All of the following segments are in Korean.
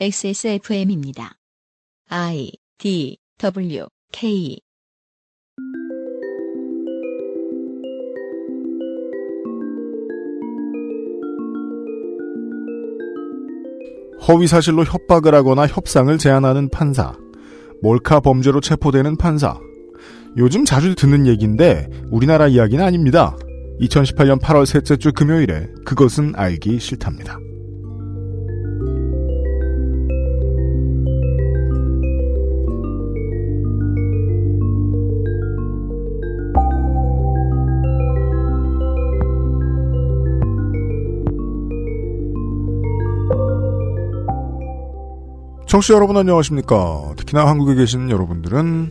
XSFM입니다. I D W K 허위 사실로 협박을 하거나 협상을 제안하는 판사, 몰카 범죄로 체포되는 판사. 요즘 자주 듣는 얘기인데 우리나라 이야기는 아닙니다. 2018년 8월 셋째 주 금요일에 그것은 알기 싫답니다. 청취자 여러분 안녕하십니까. 특히나 한국에 계신 여러분들은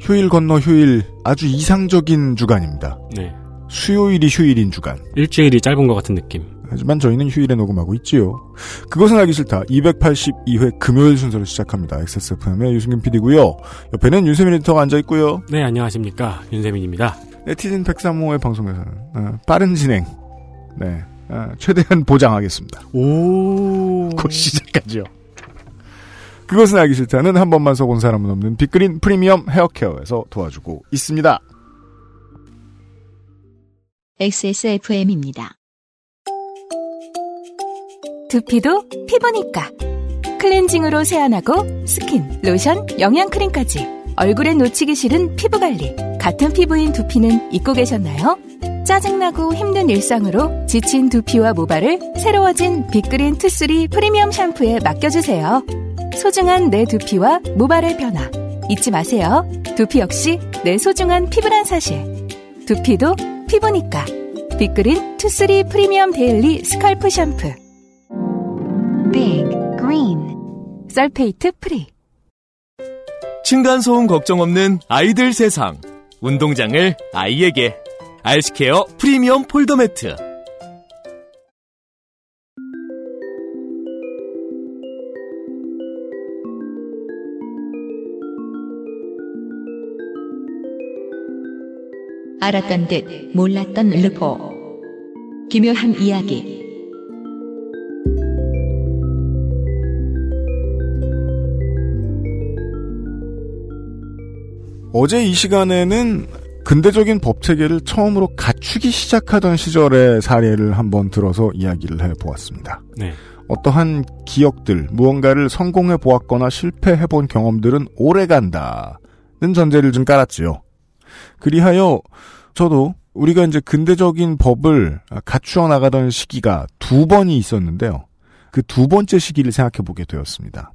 휴일 건너 휴일 아주 이상적인 주간입니다. 네. 수요일이 휴일인 주간. 일주일이 짧은 것 같은 느낌. 하지만 저희는 휴일에 녹음하고 있지요. 그것은 알기 싫다. 282회 금요일 순서를 시작합니다. XSFM의 유승균 PD고요. 옆에는 윤세민 리터가 앉아있고요. 네, 안녕하십니까. 윤세민입니다. 네티즌 103호의 방송에서는 어, 빠른 진행, 네, 어, 최대한 보장하겠습니다. 오. 곧 시작하죠. 그것은 알기 싫다는 한 번만 써본 사람은 없는 빅그린 프리미엄 헤어케어에서 도와주고 있습니다. XSFM입니다. 두피도 피부니까 클렌징으로 세안하고 스킨, 로션, 영양크림까지 얼굴에 놓치기 싫은 피부관리 같은 피부인 두피는 잊고 계셨나요? 짜증나고 힘든 일상으로 지친 두피와 모발을 새로워진 빅그린 two three 프리미엄 샴푸에 맡겨주세요. 소중한 내 두피와 모발의 변화 잊지 마세요. 두피 역시 내 소중한 피부란 사실. 두피도 피부니까 빅그린 two three 프리미엄 daily scalp 샴푸 빅 그린 sulfate free 층간소음 걱정 없는 아이들 세상. 운동장을 아이에게. 알스케어 프리미엄 폴더 매트. 알았던 듯 몰랐던 르포. 기묘한 이야기. 어제 이 시간에는 근대적인 법 체계를 처음으로 갖추기 시작하던 시절의 사례를 한번 들어서 이야기를 해 보았습니다. 네. 어떠한 기억들, 무언가를 성공해 보았거나 실패해 본 경험들은 오래 간다는 전제를 좀 깔았지요. 그리하여 저도 우리가 이제 근대적인 법을 갖추어 나가던 시기가 두 번이 있었는데요. 그 두 번째 시기를 생각해 보게 되었습니다.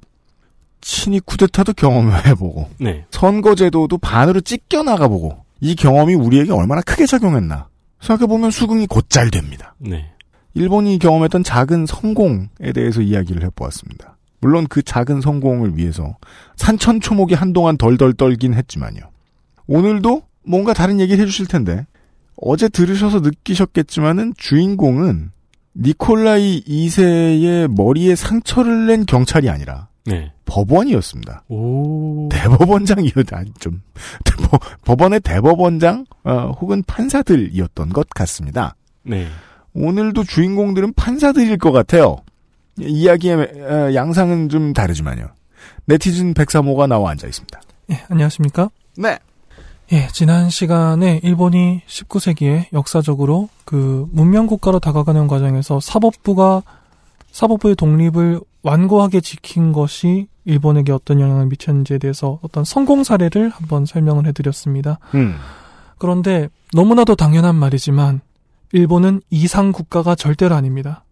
친위 쿠데타도 경험해보고 네. 선거제도도 반으로 찢겨 나가보고 이 경험이 우리에게 얼마나 크게 작용했나 생각해 보면 수긍이 곧잘 됩니다. 네. 일본이 경험했던 작은 성공에 대해서 이야기를 해보았습니다. 물론 그 작은 성공을 위해서 산천초목이 한동안 덜덜 떨긴 했지만요. 오늘도 뭔가 다른 얘기를 해주실 텐데 어제 들으셔서 느끼셨겠지만은 주인공은 니콜라이 2세의 머리에 상처를 낸 경찰이 아니라 네. 법원이었습니다. 오. 대법원장이었다. 아니, 좀 법- 법원의 대법원장 어, 혹은 판사들이었던 것 같습니다. 네. 오늘도 주인공들은 판사들일 것 같아요. 이야기의 어, 양상은 좀 다르지만요. 네티즌 103호가 나와 앉아 있습니다. 예, 안녕하십니까? 네. 예, 지난 시간에 일본이 19세기에 역사적으로 그 문명 국가로 다가가는 과정에서 사법부가 사법부의 독립을 완고하게 지킨 것이 일본에게 어떤 영향을 미쳤는지에 대해서 어떤 성공 사례를 한번 설명을 해드렸습니다. 음. 그런데 너무나도 당연한 말이지만 일본은 이상 국가가 절대로 아닙니다.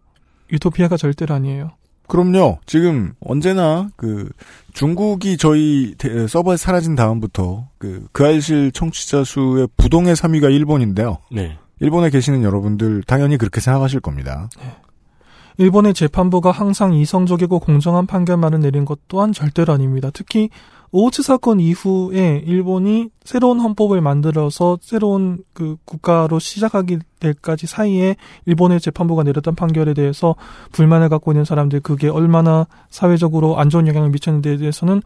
유토피아가 절대로 아니에요. 그럼요. 지금 언제나 그 중국이 저희 대- 서버에 사라진 다음부터 그 그 알실 청취자 수의 부동의 3위가 일본인데요. 네. 일본에 계시는 여러분들 당연히 그렇게 생각하실 겁니다. 일본의 재판부가 항상 이성적이고 공정한 판결만을 내린 것 또한 절대로 아닙니다. 특히 오우츠 사건 이후에 일본이 새로운 헌법을 만들어서 새로운 그 국가로 시작하기 때까지 사이에 일본의 재판부가 내렸던 판결에 대해서 불만을 갖고 있는 사람들 그게 얼마나 사회적으로 안 좋은 영향을 미쳤는지에 대해서는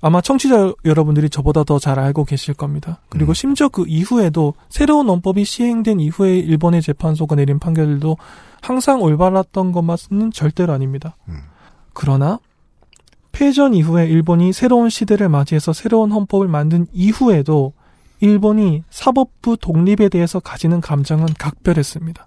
아마 청취자 여러분들이 저보다 더 잘 알고 계실 겁니다. 그리고 음. 심지어 그 이후에도 새로운 원법이 시행된 이후에 일본의 재판소가 내린 판결들도 항상 올바랐던 것만은 절대로 아닙니다. 음. 그러나 패전 이후에 일본이 새로운 시대를 맞이해서 새로운 헌법을 만든 이후에도 일본이 사법부 독립에 대해서 가지는 감정은 각별했습니다.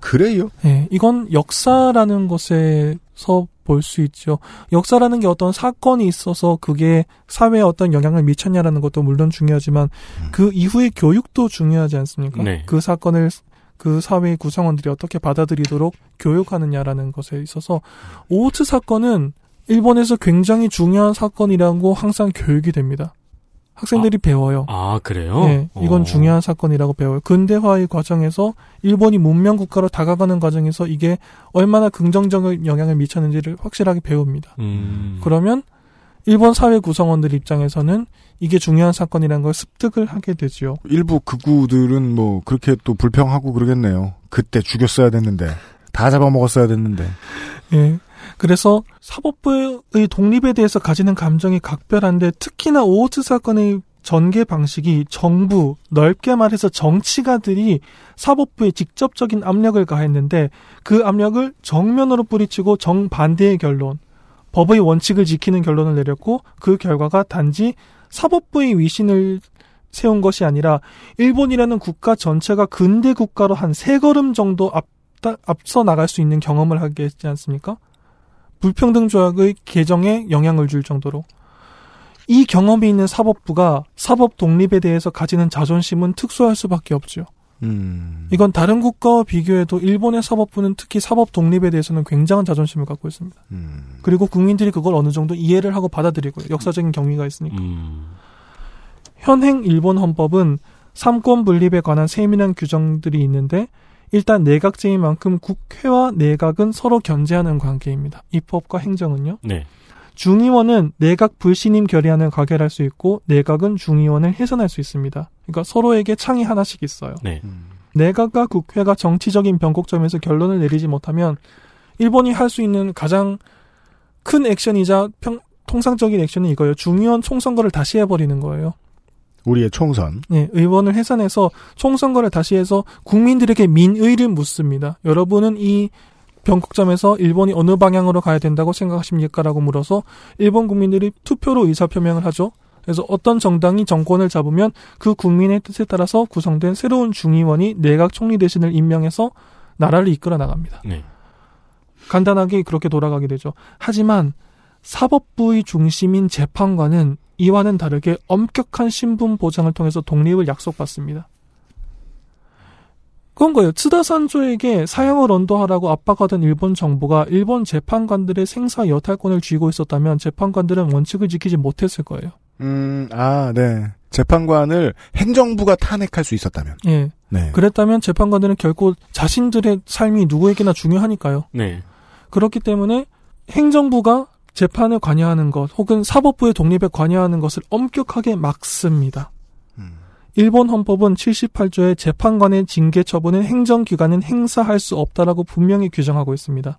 그래요? 예, 이건 역사라는 것에서 볼 수 있죠. 역사라는 게 어떤 사건이 있어서 그게 사회에 어떤 영향을 미쳤냐라는 것도 물론 중요하지만 그 이후의 교육도 중요하지 않습니까? 네. 그 사건을 그 사회의 구성원들이 어떻게 받아들이도록 교육하느냐라는 것에 있어서 오우츠 사건은 일본에서 굉장히 중요한 사건이라고 항상 교육이 됩니다. 학생들이 배워요. 아, 그래요? 네, 이건 어. 중요한 사건이라고 배워요. 근대화의 과정에서 일본이 문명 국가로 다가가는 과정에서 이게 얼마나 긍정적인 영향을 미쳤는지를 확실하게 배웁니다. 음. 그러면 일본 사회 구성원들 입장에서는 이게 중요한 사건이라는 걸 습득을 하게 되지요. 일부 극우들은 뭐 그렇게 또 불평하고 그러겠네요. 그때 죽였어야 됐는데 다 잡아먹었어야 됐는데. 예. 그래서 사법부의 독립에 대해서 가지는 감정이 각별한데 특히나 오호츠 사건의 전개 방식이 정부, 넓게 말해서 정치가들이 사법부에 직접적인 압력을 가했는데 그 압력을 정면으로 뿌리치고 정반대의 결론, 법의 원칙을 지키는 결론을 내렸고 그 결과가 단지 사법부의 위신을 세운 것이 아니라 일본이라는 국가 전체가 근대 국가로 한 세 걸음 정도 앞, 앞서 나갈 수 있는 경험을 하게 했지 않습니까? 불평등 조약의 개정에 영향을 줄 정도로 이 경험이 있는 사법부가 사법 독립에 대해서 가지는 자존심은 특수할 수밖에 없죠. 음. 이건 다른 국가와 비교해도 일본의 사법부는 특히 사법 독립에 대해서는 굉장한 자존심을 갖고 있습니다. 음. 그리고 국민들이 그걸 어느 정도 이해를 하고 받아들이고요. 역사적인 경위가 있으니까. 음. 현행 일본 헌법은 삼권 분립에 관한 세밀한 규정들이 있는데 일단 내각제인 만큼 국회와 내각은 서로 견제하는 관계입니다. 입법과 행정은요. 네. 중의원은 내각 불신임 결의안을 가결할 수 있고 내각은 중의원을 해산할 수 있습니다. 그러니까 서로에게 창이 하나씩 있어요. 네. 음. 내각과 국회가 정치적인 변곡점에서 결론을 내리지 못하면 일본이 할 수 있는 가장 큰 액션이자 평, 통상적인 액션은 이거예요. 중의원 총선거를 다시 해버리는 거예요. 우리의 총선. 예, 의원을 해산해서 총선거를 다시 해서 국민들에게 민의를 묻습니다. 여러분은 이 변곡점에서 일본이 어느 방향으로 가야 된다고 생각하십니까?라고 물어서 일본 국민들이 투표로 의사표명을 하죠. 그래서 어떤 정당이 정권을 잡으면 그 국민의 뜻에 따라서 구성된 새로운 중의원이 내각 총리 대신을 임명해서 나라를 이끌어 나갑니다. 네. 간단하게 그렇게 돌아가게 되죠. 하지만 사법부의 중심인 재판관은 이와는 다르게 엄격한 신분 보장을 통해서 독립을 약속받습니다. 그건 거예요. 츠다산조에게 사형을 언도하라고 압박하던 일본 정부가 일본 재판관들의 생사 여탈권을 쥐고 있었다면 재판관들은 원칙을 지키지 못했을 거예요. 음, 아, 네. 재판관을 행정부가 탄핵할 수 있었다면. 예. 네. 그랬다면 재판관들은 결코 자신들의 삶이 누구에게나 중요하니까요. 네. 그렇기 때문에 행정부가 재판을 관여하는 것 혹은 사법부의 독립에 관여하는 것을 엄격하게 막습니다. 음. 일본 헌법은 78조에 재판관의 징계 처분은 행정기관은 행사할 수 없다라고 분명히 규정하고 있습니다.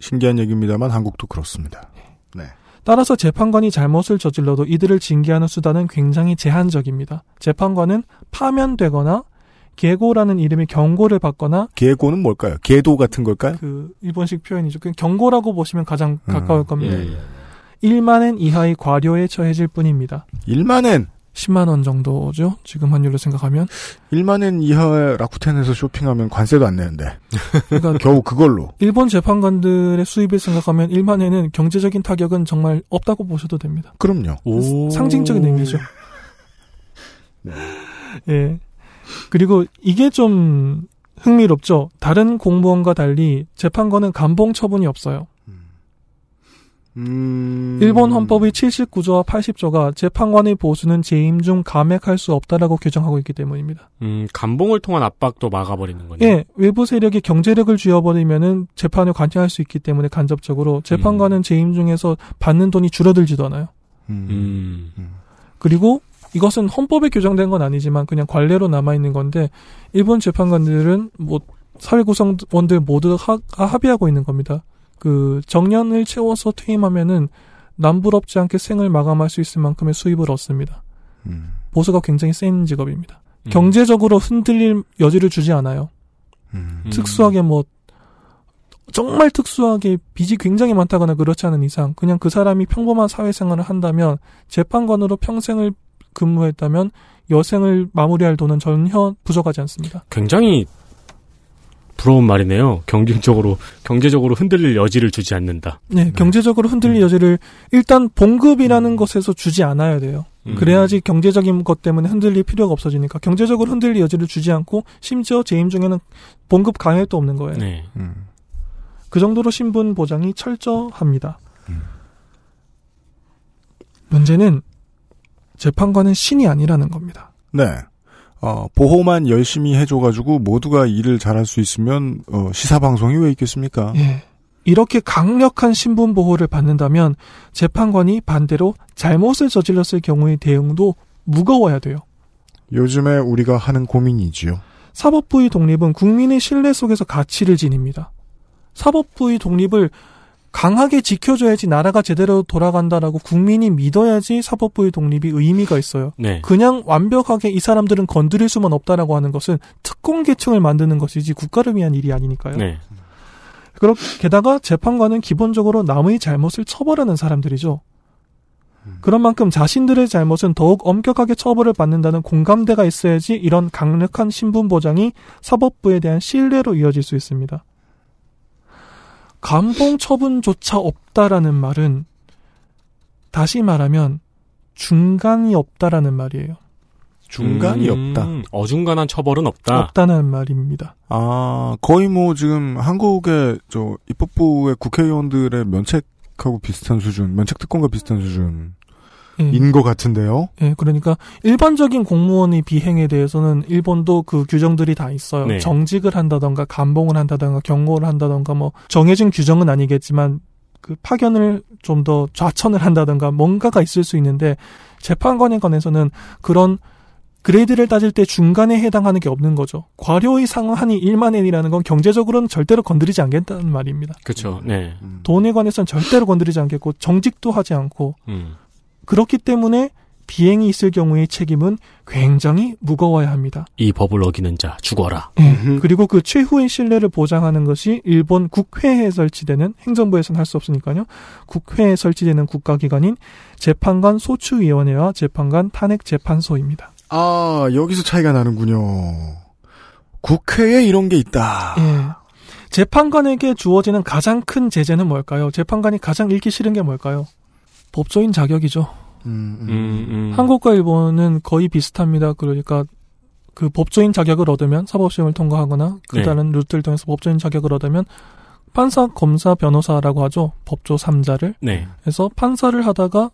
신기한 얘기입니다만 한국도 그렇습니다. 네. 따라서 재판관이 잘못을 저질러도 이들을 징계하는 수단은 굉장히 제한적입니다. 재판관은 파면되거나 계고라는 이름의 경고를 받거나 계고는 뭘까요? 계도 같은 걸까요? 그 일본식 표현이죠. 그 경고라고 보시면 가장 음. 가까울 겁니다. 예, 예. 1만엔 이하의 과료에 처해질 뿐입니다. 1만엔 10만 원 정도죠. 지금 환율로 생각하면. 1만엔 이하의 라쿠텐에서 쇼핑하면 관세도 안 내는데 그러니까 겨우 그걸로 일본 재판관들의 수입을 생각하면 1만엔은 경제적인 타격은 정말 없다고 보셔도 됩니다. 그럼요. 오. 상징적인 의미죠. 네. 예. 그리고 이게 좀 흥미롭죠. 다른 공무원과 달리 재판관은 감봉 처분이 없어요. 음. 일본 헌법의 79조와 80조가 재판관의 보수는 재임 중 감액할 수 없다라고 규정하고 있기 때문입니다. 음, 감봉을 통한 압박도 막아버리는 거네요. 예, 외부 세력이 경제력을 쥐어버리면은 재판을 관여할 수 있기 때문에 간접적으로 재판관은 재임 중에서 받는 돈이 줄어들지도 않아요. 음. 음. 그리고 이것은 헌법에 규정된 건 아니지만 그냥 관례로 남아 있는 건데 일본 재판관들은 뭐 사회 구성원들 모두 하, 합의하고 있는 겁니다. 그 정년을 채워서 퇴임하면은 남부럽지 않게 생을 마감할 수 있을 만큼의 수입을 얻습니다. 음. 보수가 굉장히 센 직업입니다. 음. 경제적으로 흔들릴 여지를 주지 않아요. 음. 음. 특수하게 뭐 정말 특수하게 빚이 굉장히 많다거나 그렇지 않은 이상 그냥 그 사람이 평범한 사회생활을 한다면 재판관으로 평생을 근무했다면 여생을 마무리할 돈은 전혀 부족하지 않습니다. 굉장히 부러운 말이네요. 경쟁적으로 경제적으로 흔들릴 여지를 주지 않는다. 네, 경제적으로 흔들릴 여지를 일단 봉급이라는 것에서 주지 않아야 돼요. 음. 그래야지 경제적인 것 때문에 흔들릴 필요가 없어지니까 경제적으로 흔들릴 여지를 주지 않고 심지어 재임 중에는 봉급 강요도 없는 거예요. 네. 음. 그 정도로 신분 보장이 철저합니다. 음. 문제는 재판관은 신이 아니라는 겁니다. 네. 어, 보호만 열심히 해줘가지고 모두가 일을 잘할 수 있으면 어, 시사 방송이 왜 있겠습니까? 예. 이렇게 강력한 신분 보호를 받는다면 재판관이 반대로 잘못을 저질렀을 경우의 대응도 무거워야 돼요. 요즘에 우리가 하는 고민이지요. 사법부의 독립은 국민의 신뢰 속에서 가치를 지닙니다. 사법부의 독립을 강하게 지켜줘야지 나라가 제대로 돌아간다라고 국민이 믿어야지 사법부의 독립이 의미가 있어요. 네. 그냥 완벽하게 이 사람들은 건드릴 수만 없다라고 하는 것은 특권 계층을 만드는 것이지 국가를 위한 일이 아니니까요. 네. 그렇 게다가 재판관은 기본적으로 남의 잘못을 처벌하는 사람들이죠. 그런 만큼 자신들의 잘못은 더욱 엄격하게 처벌을 받는다는 공감대가 있어야지 이런 강력한 신분 보장이 사법부에 대한 신뢰로 이어질 수 있습니다. 감봉 처분조차 없다라는 말은 다시 말하면 중간이 없다라는 말이에요. 중간이 음, 없다. 어중간한 처벌은 없다. 없다는 말입니다. 아, 거의 뭐 지금 한국의 저 입법부의 국회의원들의 면책하고 비슷한 수준, 면책 특권과 비슷한 수준 인 예. 것 같은데요. 예, 그러니까 일반적인 공무원의 비행에 대해서는 일본도 그 규정들이 다 있어요. 네. 정직을 한다던가 감봉을 한다던가 경고를 한다던가 뭐 정해진 규정은 아니겠지만 그 파견을 좀 더 좌천을 한다던가 뭔가가 있을 수 있는데 재판관에 관해서는 그런 그레이드를 따질 때 중간에 해당하는 게 없는 거죠. 과료의 상한이 1만 엔이라는 건 경제적으로는 절대로 건드리지 않겠다는 말입니다. 그렇죠. 네. 음. 돈에 관해서는 절대로 건드리지 않겠고 정직도 하지 않고 음. 그렇기 때문에 비행이 있을 경우의 책임은 굉장히 무거워야 합니다. 이 법을 어기는 자 죽어라. 음흠. 그리고 그 최후의 신뢰를 보장하는 것이 일본 국회에 설치되는 행정부에서는 할 수 없으니까요. 국회에 설치되는 국가기관인 재판관 소추위원회와 재판관 탄핵재판소입니다. 아, 여기서 차이가 나는군요. 국회에 이런 게 있다. 예. 재판관에게 주어지는 가장 큰 제재는 뭘까요? 재판관이 가장 읽기 싫은 게 뭘까요? 법조인 자격이죠. 음, 음. 음, 음. 한국과 일본은 거의 비슷합니다. 그러니까 그 법조인 자격을 얻으면 사법시험을 통과하거나 그 네. 다른 루트를 통해서 법조인 자격을 얻으면 판사, 검사, 변호사라고 하죠. 법조 3자를. 네. 해서 판사를 하다가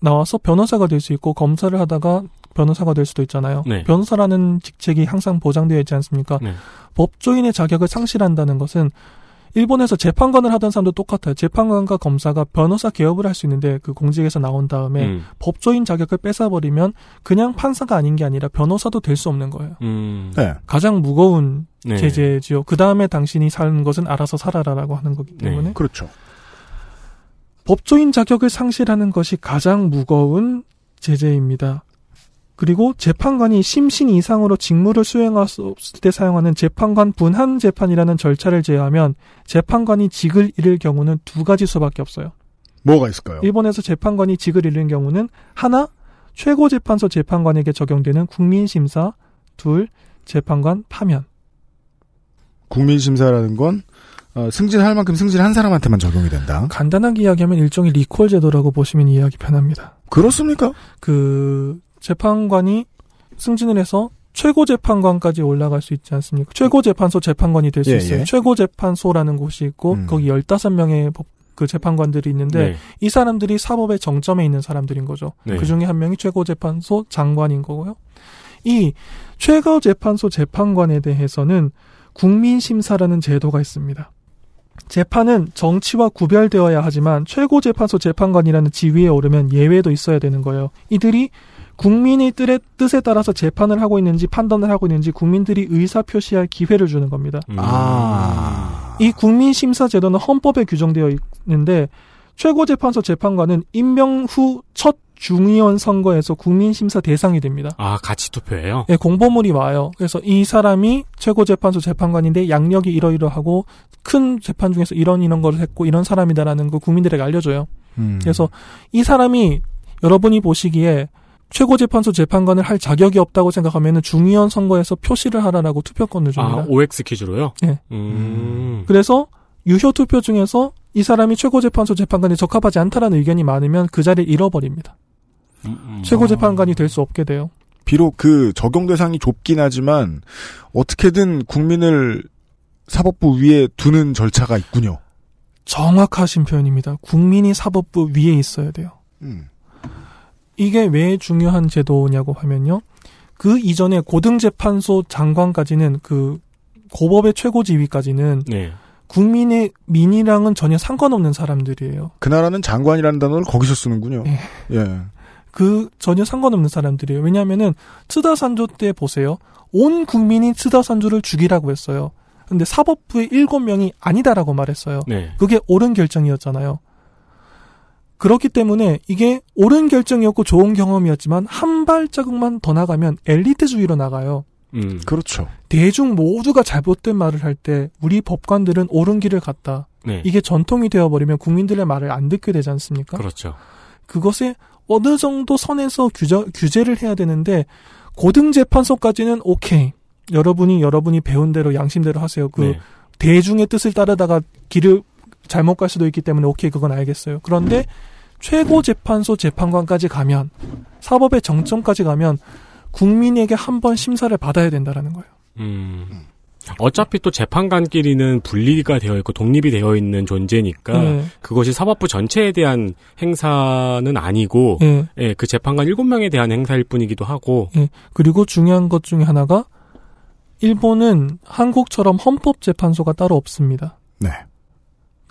나와서 변호사가 될 수 있고 검사를 하다가 변호사가 될 수도 있잖아요. 네. 변호사라는 직책이 항상 보장되어 있지 않습니까? 네. 법조인의 자격을 상실한다는 것은 일본에서 재판관을 하던 사람도 똑같아요. 재판관과 검사가 변호사 개업을 할 수 있는데 그 공직에서 나온 다음에 음. 법조인 자격을 뺏어버리면 그냥 판사가 아닌 게 아니라 변호사도 될 수 없는 거예요. 음. 네. 가장 무거운 네. 제재지요. 그 다음에 당신이 사는 것은 알아서 살아라라고 하는 거기 때문에 네. 그렇죠. 법조인 자격을 상실하는 것이 가장 무거운 제재입니다. 그리고 재판관이 심신 이상으로 직무를 수행할 수 없을 때 사용하는 재판관 분한 재판이라는 절차를 제외하면 재판관이 직을 잃을 경우는 두 가지 수밖에 없어요. 뭐가 있을까요? 일본에서 재판관이 직을 잃는 경우는 하나 최고재판소 재판관에게 적용되는 국민심사, 둘 재판관 파면. 국민심사라는 건 어, 승진할 만큼 승진한 사람한테만 적용이 된다. 간단하게 이야기하면 일종의 리콜 제도라고 보시면 이해하기 편합니다. 그렇습니까? 그 재판관이 승진을 해서 최고 재판관까지 올라갈 수 있지 않습니까? 최고 재판소 재판관이 될수 예, 있어요. 예. 최고 재판소라는 곳이 있고 음. 거기 15명의 법, 그 재판관들이 있는데 네. 이 사람들이 사법의 정점에 있는 사람들인 거죠. 네. 그 중에 한 명이 최고 재판소 장관인 거고요. 이 최고 재판소 재판관에 대해서는 국민 심사라는 제도가 있습니다. 재판은 정치와 구별되어야 하지만 최고 재판소 재판관이라는 지위에 오르면 예외도 있어야 되는 거예요. 이들이 국민의 뜻에, 뜻에 따라서 재판을 하고 있는지 판단을 하고 있는지 국민들이 의사 표시할 기회를 주는 겁니다. 음. 아. 이 국민 심사 제도는 헌법에 규정되어 있는데 최고재판소 재판관은 임명 후 첫 중의원 선거에서 국민 심사 대상이 됩니다. 아, 같이 투표해요? 예, 공보물이 와요. 그래서 이 사람이 최고재판소 재판관인데 양력이 이러이러하고 큰 재판 중에서 이런 이런 걸 했고 이런 사람이다라는 걸 국민들에게 알려줘요. 음. 그래서 이 사람이 여러분이 보시기에 최고재판소 재판관을 할 자격이 없다고 생각하면 중의원 선거에서 표시를 하라라고 투표권을 줍니다. 아, OX 퀴즈로요? 예. 음. 그래서 유효 투표 중에서 이 사람이 최고재판소 재판관에 적합하지 않다라는 의견이 많으면 그 자리를 잃어버립니다. 음, 음. 최고재판관이 될 수 없게 돼요. 비록 그 적용 대상이 좁긴 하지만 어떻게든 국민을 사법부 위에 두는 절차가 있군요. 정확하신 표현입니다. 국민이 사법부 위에 있어야 돼요. 음. 이게 왜 중요한 제도냐고 하면요. 그 이전에 고등재판소 장관까지는 그 고법의 최고 지위까지는 네. 국민의 민이랑은 전혀 상관없는 사람들이에요. 그 나라는 장관이라는 단어를 거기서 쓰는군요. 예. 예. 그 전혀 상관없는 사람들이에요. 왜냐하면은 츠다산조 때 보세요. 온 국민이 츠다산조를 죽이라고 했어요. 근데 사법부의 일곱 명이 아니다라고 말했어요. 네. 그게 옳은 결정이었잖아요. 그렇기 때문에 이게 옳은 결정이었고 좋은 경험이었지만 한 발자국만 더 나가면 엘리트주의로 나가요. 음. 그렇죠. 대중 모두가 잘못된 말을 할 때 우리 법관들은 옳은 길을 갔다. 네. 이게 전통이 되어버리면 국민들의 말을 안 듣게 되지 않습니까? 그렇죠. 그것에 어느 정도 선에서 규제, 규제를 해야 되는데 고등재판소까지는 오케이. 여러분이 여러분이 배운 대로 양심대로 하세요. 그 네. 대중의 뜻을 따르다가 길을 잘못 갈 수도 있기 때문에 오케이 그건 알겠어요. 그런데 최고재판소 재판관까지 가면 사법의 정점까지 가면 국민에게 한 번 심사를 받아야 된다라는 거예요. 음. 어차피 또 재판관끼리는 분리가 되어 있고 독립이 되어 있는 존재니까 네. 그것이 사법부 전체에 대한 행사는 아니고 예. 예, 그 재판관 7명에 대한 행사일 뿐이기도 하고 예. 그리고 중요한 것 중에 하나가 일본은 한국처럼 헌법재판소가 따로 없습니다. 네.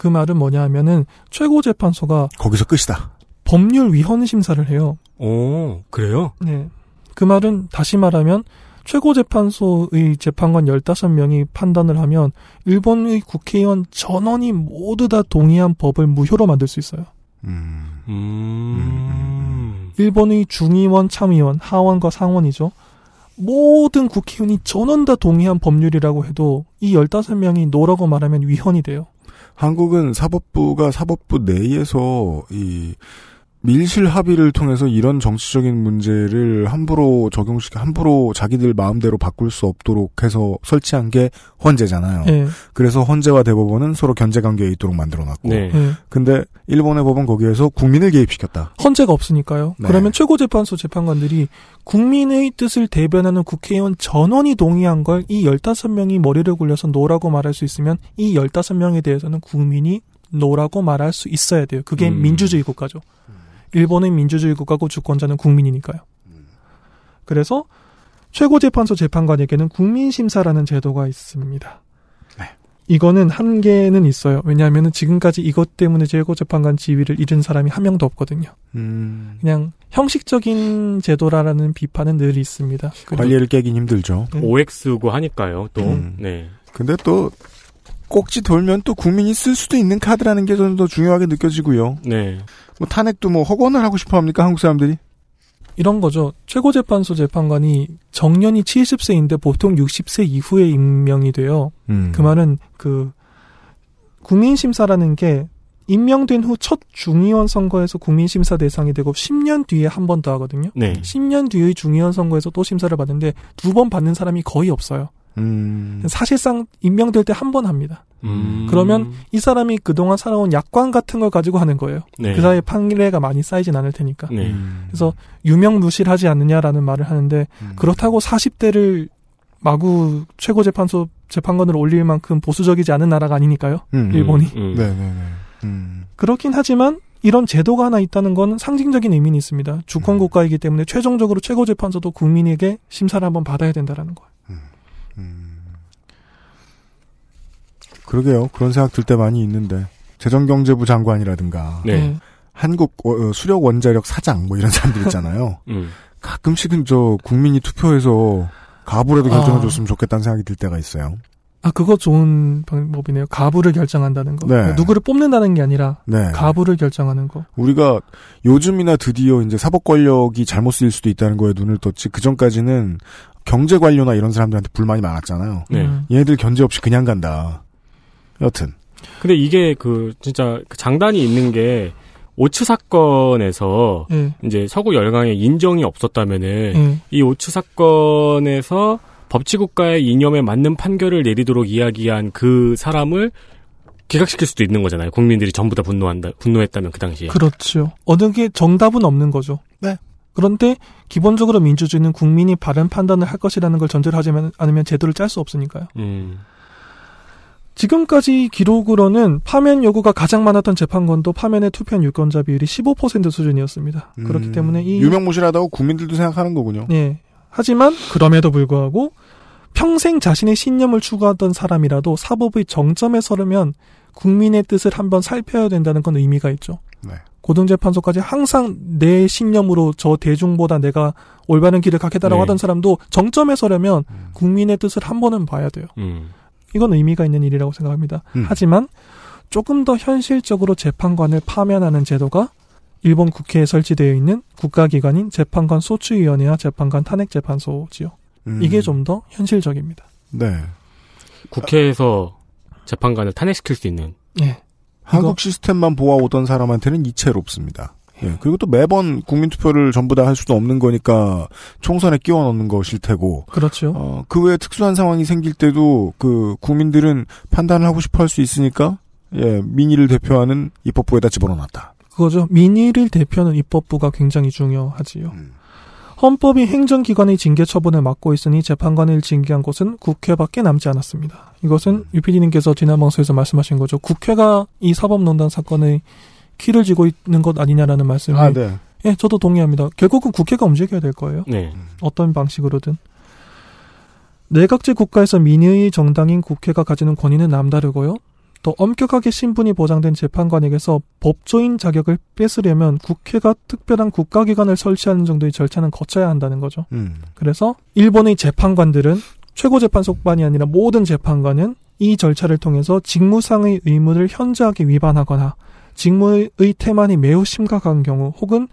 그 말은 뭐냐 하면은 최고재판소가 거기서 끝이다. 법률 위헌 심사를 해요. 오, 그래요? 네. 그 말은 다시 말하면 최고재판소의 재판관 15명이 판단을 하면 일본의 국회의원 전원이 모두 다 동의한 법을 무효로 만들 수 있어요. 음. 음. 일본의 중의원, 참의원, 하원과 상원이죠. 모든 국회의원이 전원 다 동의한 법률이라고 해도 이 15명이 no라고 말하면 위헌이 돼요. 한국은 사법부가 사법부 내에서 이 밀실 합의를 통해서 이런 정치적인 문제를 함부로 적용시켜 함부로 자기들 마음대로 바꿀 수 없도록 해서 설치한 게 헌재잖아요. 예. 그래서 헌재와 대법원은 서로 견제 관계에 있도록 만들어놨고. 네. 예. 근데 일본의 법은 거기에서 국민을 개입시켰다. 헌재가 없으니까요. 네. 그러면 최고재판소 재판관들이 국민의 뜻을 대변하는 국회의원 전원이 동의한 걸 이 15명이 머리를 굴려서 no라고 말할 수 있으면 이 15명에 대해서는 국민이 노라고 말할 수 있어야 돼요. 그게 음. 민주주의 국가죠. 일본은 민주주의 국가고 주권자는 국민이니까요. 그래서 최고재판소 재판관에게는 국민심사라는 제도가 있습니다. 네. 이거는 한계는 있어요. 왜냐하면 지금까지 이것 때문에 최고재판관 지위를 잃은 사람이 한 명도 없거든요. 음, 그냥 형식적인 제도라는 비판은 늘 있습니다. 관리를 깨긴 힘들죠. 네. OX고 하니까요, 또. 음. 네. 근데 또 꼭지 돌면 또 국민이 쓸 수도 있는 카드라는 게 저는 더 중요하게 느껴지고요. 네. 뭐 탄핵도 뭐 허건을 하고 싶어 합니까 한국 사람들이? 이런 거죠. 최고재판소 재판관이 정년이 70세인데 보통 60세 이후에 임명이 돼요. 음. 그 말은 그 국민심사라는 게 임명된 후 첫 중의원 선거에서 국민심사 대상이 되고 10년 뒤에 한 번 더 하거든요. 네. 10년 뒤의 중의원 선거에서 또 심사를 받는데 두 번 받는 사람이 거의 없어요. 음. 사실상 임명될 때 한 번 합니다. 음. 그러면 이 사람이 그동안 살아온 약관 같은 걸 가지고 하는 거예요. 네. 그 사이에 판례가 많이 쌓이진 않을 테니까. 네. 음. 그래서 유명무실하지 않느냐라는 말을 하는데 음. 그렇다고 40대를 마구 최고재판소 재판관으로 올릴 만큼 보수적이지 않은 나라가 아니니까요. 음. 일본이. 음. 네네네. 음. 그렇긴 하지만 이런 제도가 하나 있다는 건 상징적인 의미는 있습니다. 주권 국가이기 때문에 최종적으로 최고재판소도 국민에게 심사를 한번 받아야 된다라는 거예요. 음. 그러게요. 그런 생각 들 때 많이 있는데 재정경제부 장관이라든가 네. 한국 어, 어, 수력 원자력 사장 뭐 이런 사람들 있잖아요. 음. 가끔씩은 저 국민이 투표해서 가부라도 결정해 아. 줬으면 좋겠다는 생각이 들 때가 있어요. 아 그거 좋은 방법이네요. 가부를 결정한다는 거. 네. 누구를 뽑는다는 게 아니라 네. 가부를 결정하는 거. 우리가 요즘이나 드디어 이제 사법 권력이 잘못 쓰일 수도 있다는 거에 눈을 떴지 그 전까지는 경제 관료나 이런 사람들한테 불만이 많았잖아요. 네. 음. 얘네들 견제 없이 그냥 간다. 여튼 근데 이게 그 진짜 그 장단이 있는 게 오츠 사건에서 예. 이제 서구 열강에 인정이 없었다면은 예. 이 오츠 사건에서 법치국가의 이념에 맞는 판결을 내리도록 이야기한 그 사람을 기각시킬 수도 있는 거잖아요. 국민들이 전부 다 분노한다, 분노했다면 그 당시에. 그렇죠. 어느 게 정답은 없는 거죠. 네. 그런데 기본적으로 민주주의는 국민이 바른 판단을 할 것이라는 걸 전제로 하지 않으면 제도를 짤 수 없으니까요. 음, 지금까지 기록으로는 파면 요구가 가장 많았던 재판권도 파면의 투표한 유권자 비율이 15% 수준이었습니다. 그렇기 음, 때문에 이 유명무실하다고 국민들도 생각하는 거군요. 네. 하지만 그럼에도 불구하고 평생 자신의 신념을 추구하던 사람이라도 사법의 정점에 서려면 국민의 뜻을 한번 살펴야 된다는 건 의미가 있죠. 네. 고등재판소까지 항상 내 신념으로 저 대중보다 내가 올바른 길을 가겠다라고 네. 하던 사람도 정점에 서려면 음. 국민의 뜻을 한 번은 봐야 돼요. 음. 이건 의미가 있는 일이라고 생각합니다. 음. 하지만 조금 더 현실적으로 재판관을 파면하는 제도가 일본 국회에 설치되어 있는 국가기관인 재판관 소추위원회와 재판관 탄핵재판소지요. 음. 이게 좀 더 현실적입니다. 네. 국회에서 재판관을 탄핵시킬 수 있는. 예. 한국 시스템만 보아오던 사람한테는 이채롭습니다. 예. 그리고 또 매번 국민투표를 전부 다 할 수도 없는 거니까 총선에 끼워 넣는 것일 테고, 그렇죠. 어, 그 외에 특수한 상황이 생길 때도 그 국민들은 판단을 하고 싶어 할 수 있으니까, 예, 민의를 대표하는 입법부에다 집어넣어놨다. 그거죠. 민의를 대표하는 입법부가 굉장히 중요하지요. 음. 헌법이 행정기관의 징계 처분을 맡고 있으니 재판관을 징계한 곳은 국회밖에 남지 않았습니다. 이것은 유피디님께서 지난 방송에서 말씀하신 거죠. 국회가 이 사법농단 사건의 키를 쥐고 있는 것 아니냐라는 말씀을. 아, 네. 예, 저도 동의합니다. 결국은 국회가 움직여야 될 거예요. 네. 어떤 방식으로든. 내각제 국가에서 민의의 정당인 국회가 가지는 권위는 남다르고요. 또 엄격하게 신분이 보장된 재판관에게서 법조인 자격을 뺏으려면 국회가 특별한 국가기관을 설치하는 정도의 절차는 거쳐야 한다는 거죠. 음. 그래서 일본의 재판관들은 최고재판소만이 아니라 모든 재판관은 이 절차를 통해서 직무상의 의무를 현저하게 위반하거나 직무의 태만이 매우 심각한 경우 혹은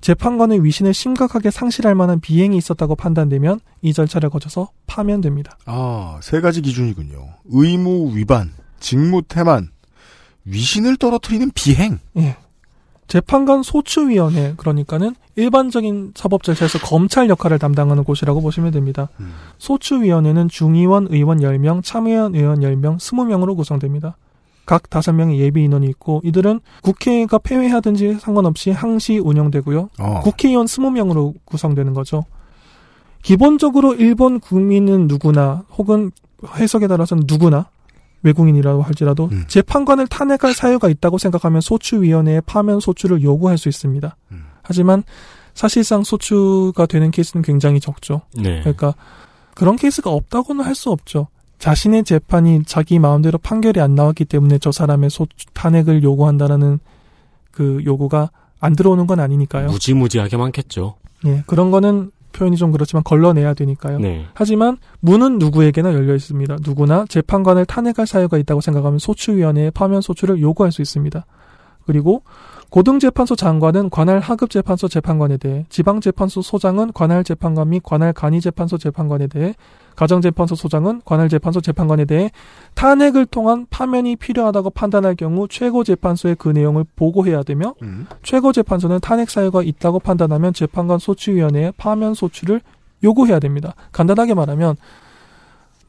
재판관의 위신을 심각하게 상실할 만한 비행이 있었다고 판단되면 이 절차를 거쳐서 파면됩니다. 아, 세 가지 기준이군요. 의무 위반, 직무 태만, 위신을 떨어뜨리는 비행. 예. 재판관 소추위원회 그러니까는 일반적인 사법 절차에서 검찰 역할을 담당하는 곳이라고 보시면 됩니다. 음. 소추위원회는 중의원 의원 10명, 참의원 의원 10명, 20명으로 구성됩니다. 각 5명의 예비 인원이 있고 이들은 국회가 폐회하든지 상관없이 항시 운영되고요. 어. 국회의원 20명으로 구성되는 거죠. 기본적으로 일본 국민은 누구나 혹은 해석에 따라서는 누구나 외국인이라고 할지라도 음. 재판관을 탄핵할 사유가 있다고 생각하면 소추위원회에 파면 소추를 요구할 수 있습니다. 음. 하지만 사실상 소추가 되는 케이스는 굉장히 적죠. 네. 그러니까 그런 케이스가 없다고는 할 수 없죠. 자신의 재판이 자기 마음대로 판결이 안 나왔기 때문에 저 사람의 소 탄핵을 요구한다라는 그 요구가 안 들어오는 건 아니니까요. 무지무지하게 많겠죠. 예, 그런 거는 표현이 좀 그렇지만 걸러내야 되니까요. 네. 하지만 문은 누구에게나 열려 있습니다. 누구나 재판관을 탄핵할 사유가 있다고 생각하면 소추위원회에 파면 소추를 요구할 수 있습니다. 그리고 고등재판소 장관은 관할 하급재판소 재판관에 대해, 지방재판소 소장은 관할 재판관 및 관할 간이재판소 재판관에 대해, 가정재판소 소장은 관할 재판소 재판관에 대해 탄핵을 통한 파면이 필요하다고 판단할 경우 최고재판소에 그 내용을 보고해야 되며 음. 최고재판소는 탄핵 사유가 있다고 판단하면 재판관 소추위원회에 파면 소추를 요구해야 됩니다. 간단하게 말하면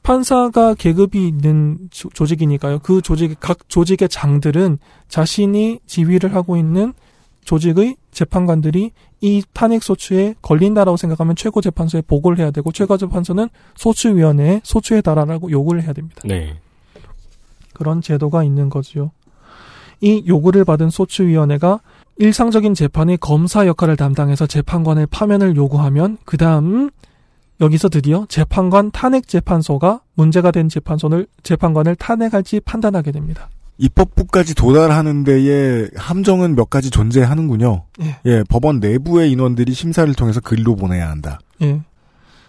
판사가 계급이 있는 조- 조직이니까요. 그 조직 각 조직의 장들은 자신이 지휘를 하고 있는 조직의 재판관들이 이 탄핵 소추에 걸린다라고 생각하면 최고 재판소에 보고를 해야 되고 최고 재판소는 소추위원회에 소추에 달하라고 요구를 해야 됩니다. 네. 그런 제도가 있는 거지요. 이 요구를 받은 소추위원회가 일상적인 재판의 검사 역할을 담당해서 재판관의 파면을 요구하면 그 다음 여기서 드디어 재판관 탄핵 재판소가 문제가 된 재판소를 재판관을 탄핵할지 판단하게 됩니다. 입법부까지 도달하는 데에 함정은 몇 가지 존재하는군요. 예. 예, 법원 내부의 인원들이 심사를 통해서 글로 보내야 한다. 예.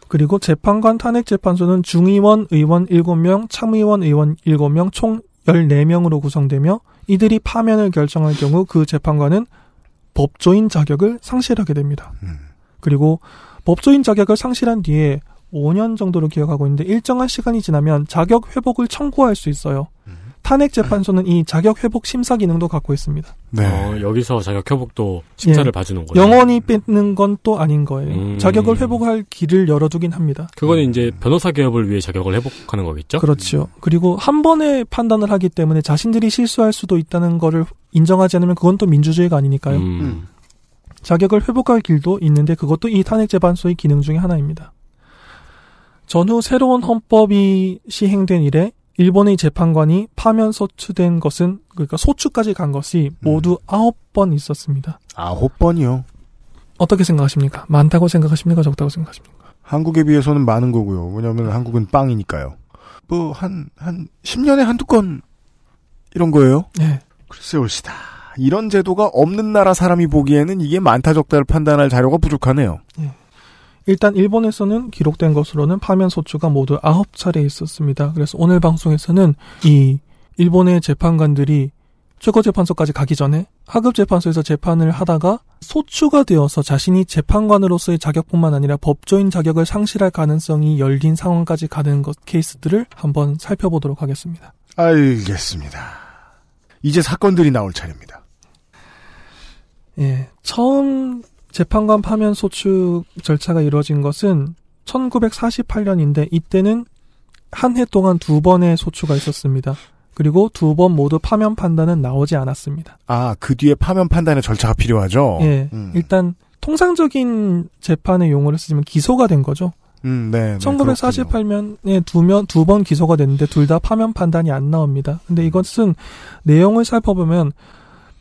그리고 재판관 탄핵 재판소는 중의원 의원 7명, 참의원 의원 7명, 총 14명으로 구성되며 이들이 파면을 결정할 경우 그 재판관은 법조인 자격을 상실하게 됩니다. 음. 그리고 법조인 자격을 상실한 뒤에 5년 정도로 기억하고 있는데 일정한 시간이 지나면 자격 회복을 청구할 수 있어요. 탄핵 재판소는 이 자격 회복 심사 기능도 갖고 있습니다. 네. 어, 여기서 자격 회복도 심사를 예. 봐주는 거예요. 영원히 뺏는 건 또 아닌 거예요. 음. 자격을 회복할 길을 열어두긴 합니다. 그거는 이제 변호사 개업을 위해 자격을 회복하는 거겠죠? 그렇죠. 그리고 한 번에 판단을 하기 때문에 자신들이 실수할 수도 있다는 거를 인정하지 않으면 그건 또 민주주의가 아니니까요. 음. 자격을 회복할 길도 있는데 그것도 이 탄핵 재판소의 기능 중에 하나입니다. 전후 새로운 헌법이 시행된 이래 일본의 재판관이 파면 소추된 것은 그러니까 소추까지 간 것이 모두 아홉 번 있었습니다. 아홉 번이요. 어떻게 생각하십니까? 많다고 생각하십니까? 적다고 생각하십니까? 한국에 비해서는 많은 거고요. 왜냐하면 한국은 빵이니까요. 뭐 한 한 10년에 한두 건 이런 거예요. 네. 글쎄 옳시다. 이런 제도가 없는 나라 사람이 보기에는 이게 많다 적다를 판단할 자료가 부족하네요. 일단 일본에서는 기록된 것으로는 파면 소추가 모두 아홉 차례 있었습니다. 그래서 오늘 방송에서는 이 일본의 재판관들이 최고재판소까지 가기 전에 하급재판소에서 재판을 하다가 소추가 되어서 자신이 재판관으로서의 자격뿐만 아니라 법조인 자격을 상실할 가능성이 열린 상황까지 가는 것 케이스들을 한번 살펴보도록 하겠습니다. 알겠습니다. 이제 사건들이 나올 차례입니다. 예, 처음 재판관 파면 소추 절차가 이루어진 것은 1948년인데 이때는 한 해 동안 두 번의 소추가 있었습니다. 그리고 두 번 모두 파면 판단은 나오지 않았습니다. 아, 그 뒤에 파면 판단의 절차가 필요하죠? 예, 음. 일단 통상적인 재판의 용어를 쓰자면 기소가 된 거죠. 음, 네. 네, 1948년에 두면 두 번 기소가 됐는데 둘 다 파면 판단이 안 나옵니다. 근데 이것은 내용을 살펴보면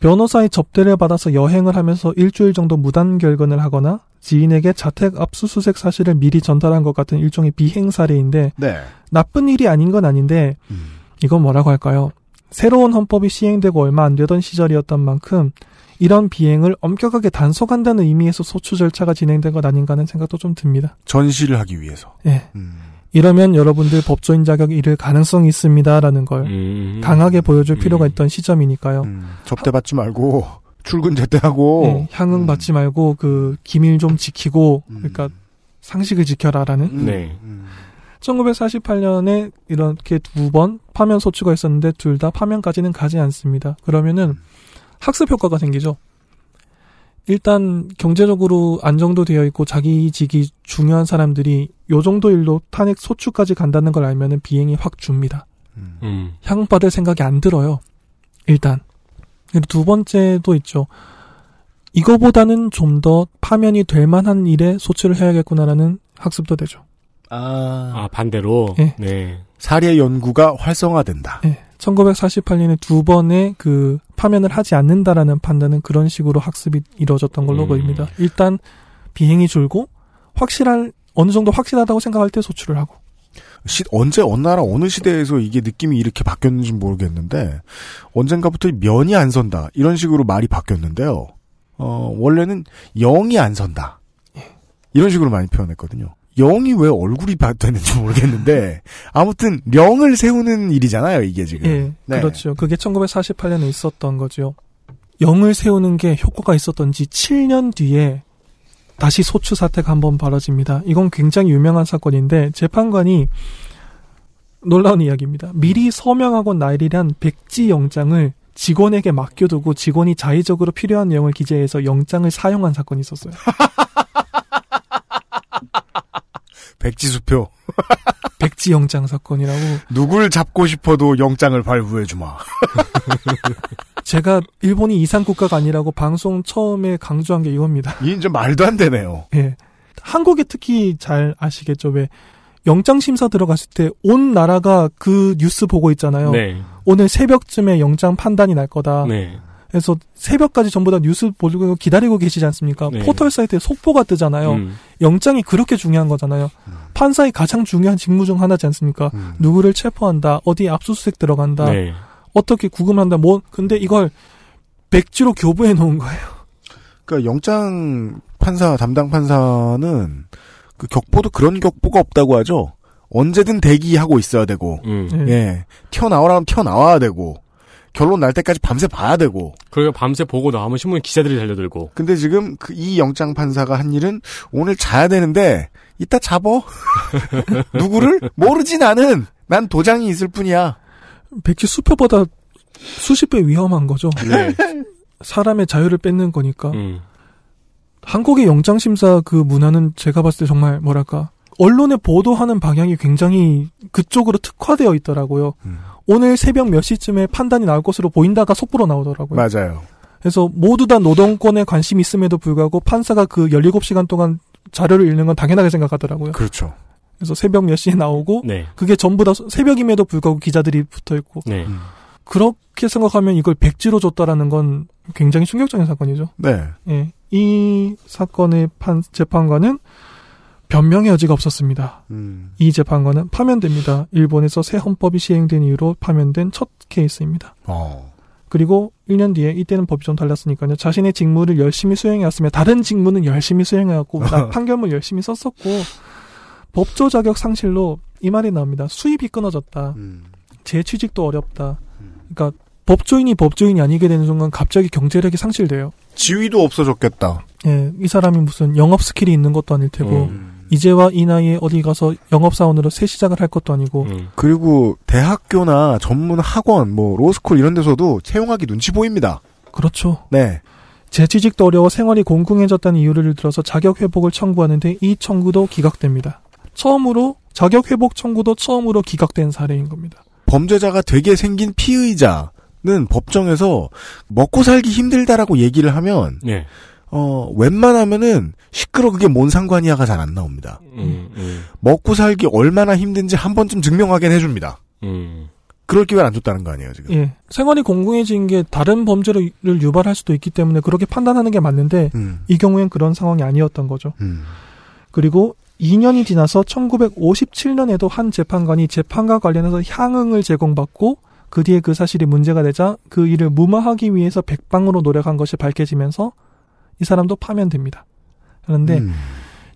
변호사의 접대를 받아서 여행을 하면서 일주일 정도 무단 결근을 하거나 지인에게 자택 압수수색 사실을 미리 전달한 것 같은 일종의 비행 사례인데 네. 나쁜 일이 아닌 건 아닌데 음. 이건 뭐라고 할까요? 새로운 헌법이 시행되고 얼마 안 되던 시절이었던 만큼 이런 비행을 엄격하게 단속한다는 의미에서 소추 절차가 진행된 것 아닌가 하는 생각도 좀 듭니다. 전시를 하기 위해서. 예. 음. 이러면 여러분들 법조인 자격이 잃을 가능성이 있습니다라는 걸 음. 강하게 보여줄 음. 필요가 있던 시점이니까요. 음. 접대받지 말고 출근 제때하고 예, 향응 받지 말고 그 기밀 좀 지키고 음. 그러니까 상식을 지켜라라는 음. 네. 음. 1948년에 이렇게 두 번 파면 소추가 있었는데 둘 다 파면까지는 가지 않습니다. 그러면은 학습 효과가 생기죠. 일단 경제적으로 안정도 되어 있고 자기 이직이 중요한 사람들이 요 정도 일로 탄핵 소추까지 간다는 걸 알면은 비행이 확 줍니다. 음. 음. 향 받을 생각이 안 들어요. 일단. 그리고 두 번째도 있죠. 이거보다는 좀 더 파면이 될 만한 일에 소추를 해야겠구나라는 학습도 되죠. 아. 아, 반대로. 예. 네. 사례 연구가 활성화된다. 예. 1948년에 두 번의 그 파면을 하지 않는다라는 판단은 그런 식으로 학습이 이루어졌던 걸로 음. 보입니다. 일단 비행이 줄고 확실한 어느 정도 확실하다고 생각할 때 소추를 하고 시, 언제 어느 나라 어느 시대에서 이게 느낌이 이렇게 바뀌었는지 모르겠는데 언젠가부터 면이 안 선다 이런 식으로 말이 바뀌었는데요. 어, 원래는 영이 안 선다 이런 식으로 많이 표현했거든요. 영이 왜 얼굴이 바- 됐는지 모르겠는데 아무튼 령을 세우는 일이잖아요 이게 지금. 예, 네. 그렇죠. 그게 1948년에 있었던 거죠. 영을 세우는 게 효과가 있었던지 7년 뒤에 다시 소추 사태가 한번 벌어집니다. 이건 굉장히 유명한 사건인데 재판관이 놀라운 이야기입니다. 미리 서명하고 나일이란 백지 영장을 직원에게 맡겨두고 직원이 자의적으로 필요한 내용을 기재해서 영장을 사용한 사건이 있었어요. 백지수표 백지 영장 사건이라고 누굴 잡고 싶어도 영장을 발부해 주마. 제가 일본이 이상 국가가 아니라고 방송 처음에 강조한 게 이겁니다. 이제 말도 안 되네요. 예. 한국에 특히 잘 아시겠죠. 왜 영장 심사 들어갔을 때 온 나라가 그 뉴스 보고 있잖아요. 네. 오늘 새벽쯤에 영장 판단이 날 거다. 네. 그래서 새벽까지 전부 다 뉴스 보고 기다리고 계시지 않습니까? 네. 포털 사이트에 속보가 뜨잖아요. 음. 영장이 그렇게 중요한 거잖아요. 판사의 가장 중요한 직무 중 하나지 않습니까? 음. 누구를 체포한다, 어디 압수수색 들어간다, 네. 어떻게 구금한다, 뭐 근데 이걸 백지로 교부해 놓은 거예요. 그러니까 영장 판사 담당 판사는 그 격보도 그런 격보가 없다고 하죠. 언제든 대기하고 있어야 되고, 음. 예. 예. 튀어나오라면 튀어나와야 되고, 결론 날 때까지 밤새 봐야 되고. 그리고 밤새 보고 나오면 신문 기자들이 달려들고. 근데 지금 그 이 영장 판사가 한 일은 오늘 자야 되는데, 이따 잡어. 누구를? 모르지 나는. 난 도장이 있을 뿐이야. 백지 수표보다 수십 배 위험한 거죠. 네. 사람의 자유를 뺏는 거니까. 음. 한국의 영장심사 그 문화는 제가 봤을 때 정말 뭐랄까 언론에 보도하는 방향이 굉장히 그쪽으로 특화되어 있더라고요. 음. 오늘 새벽 몇 시쯤에 판단이 나올 것으로 보인다가 속보로 나오더라고요. 맞아요. 그래서 모두 다 노동권에 관심이 있음에도 불구하고 판사가 그 17시간 동안 자료를 읽는 건 당연하게 생각하더라고요. 그렇죠. 그래서 새벽 몇 시에 나오고 네. 그게 전부 다 새벽임에도 불구하고 기자들이 붙어 있고 네. 음. 그렇게 생각하면 이걸 백지로 줬다라는 건 굉장히 충격적인 사건이죠. 네. 예. 이 사건의 판, 재판관은 변명의 여지가 없었습니다. 음. 이 재판관은 파면됩니다. 일본에서 새 헌법이 시행된 이후로 파면된 첫 케이스입니다. 어. 그리고 1년 뒤에 이때는 법이 좀 달랐으니까요. 자신의 직무를 열심히 수행해 왔으며 다른 직무는 열심히 수행해왔고 나- 판결문 열심히 썼었고 법조 자격 상실로 이 말이 나옵니다. 수입이 끊어졌다. 음. 재취직도 어렵다. 그러니까 법조인이 법조인이 아니게 되는 순간 갑자기 경제력이 상실돼요. 지위도 없어졌겠다. 예, 이 사람이 무슨 영업 skill이 있는 것도 아닐 테고 음. 이제와 이 나이에 어디 가서 영업사원으로 새 시작을 할 것도 아니고 음. 그리고 대학교나 전문 학원, 뭐 로스쿨 이런 데서도 채용하기 눈치 보입니다. 그렇죠. 네. 재취직도 어려워 생활이 곤궁해졌다는 이유를 들어서 자격 회복을 청구하는데 이 청구도 기각됩니다. 처음으로 자격 회복 청구도 처음으로 기각된 사례인 겁니다. 범죄자가 되게 생긴 피의자는 법정에서 먹고 살기 힘들다라고 얘기를 하면 네. 어 웬만하면은 시끄러 그게 뭔 상관이야가 잘 안 나옵니다. 음. 음. 먹고 살기 얼마나 힘든지 한 번쯤 증명하긴 해줍니다. 음. 그럴 기회를 안 줬다는 거 아니에요 지금? 예. 생활이 공공해진 게 다른 범죄를 유발할 수도 있기 때문에 그렇게 판단하는 게 맞는데 음, 이 경우엔 그런 상황이 아니었던 거죠. 음. 그리고 2년이 지나서 1957년에도 한 재판관이 재판과 관련해서 향응을 제공받고 그 뒤에 그 사실이 문제가 되자 그 일을 무마하기 위해서 백방으로 노력한 것이 밝혀지면서 이 사람도 파면됩니다. 그런데 음.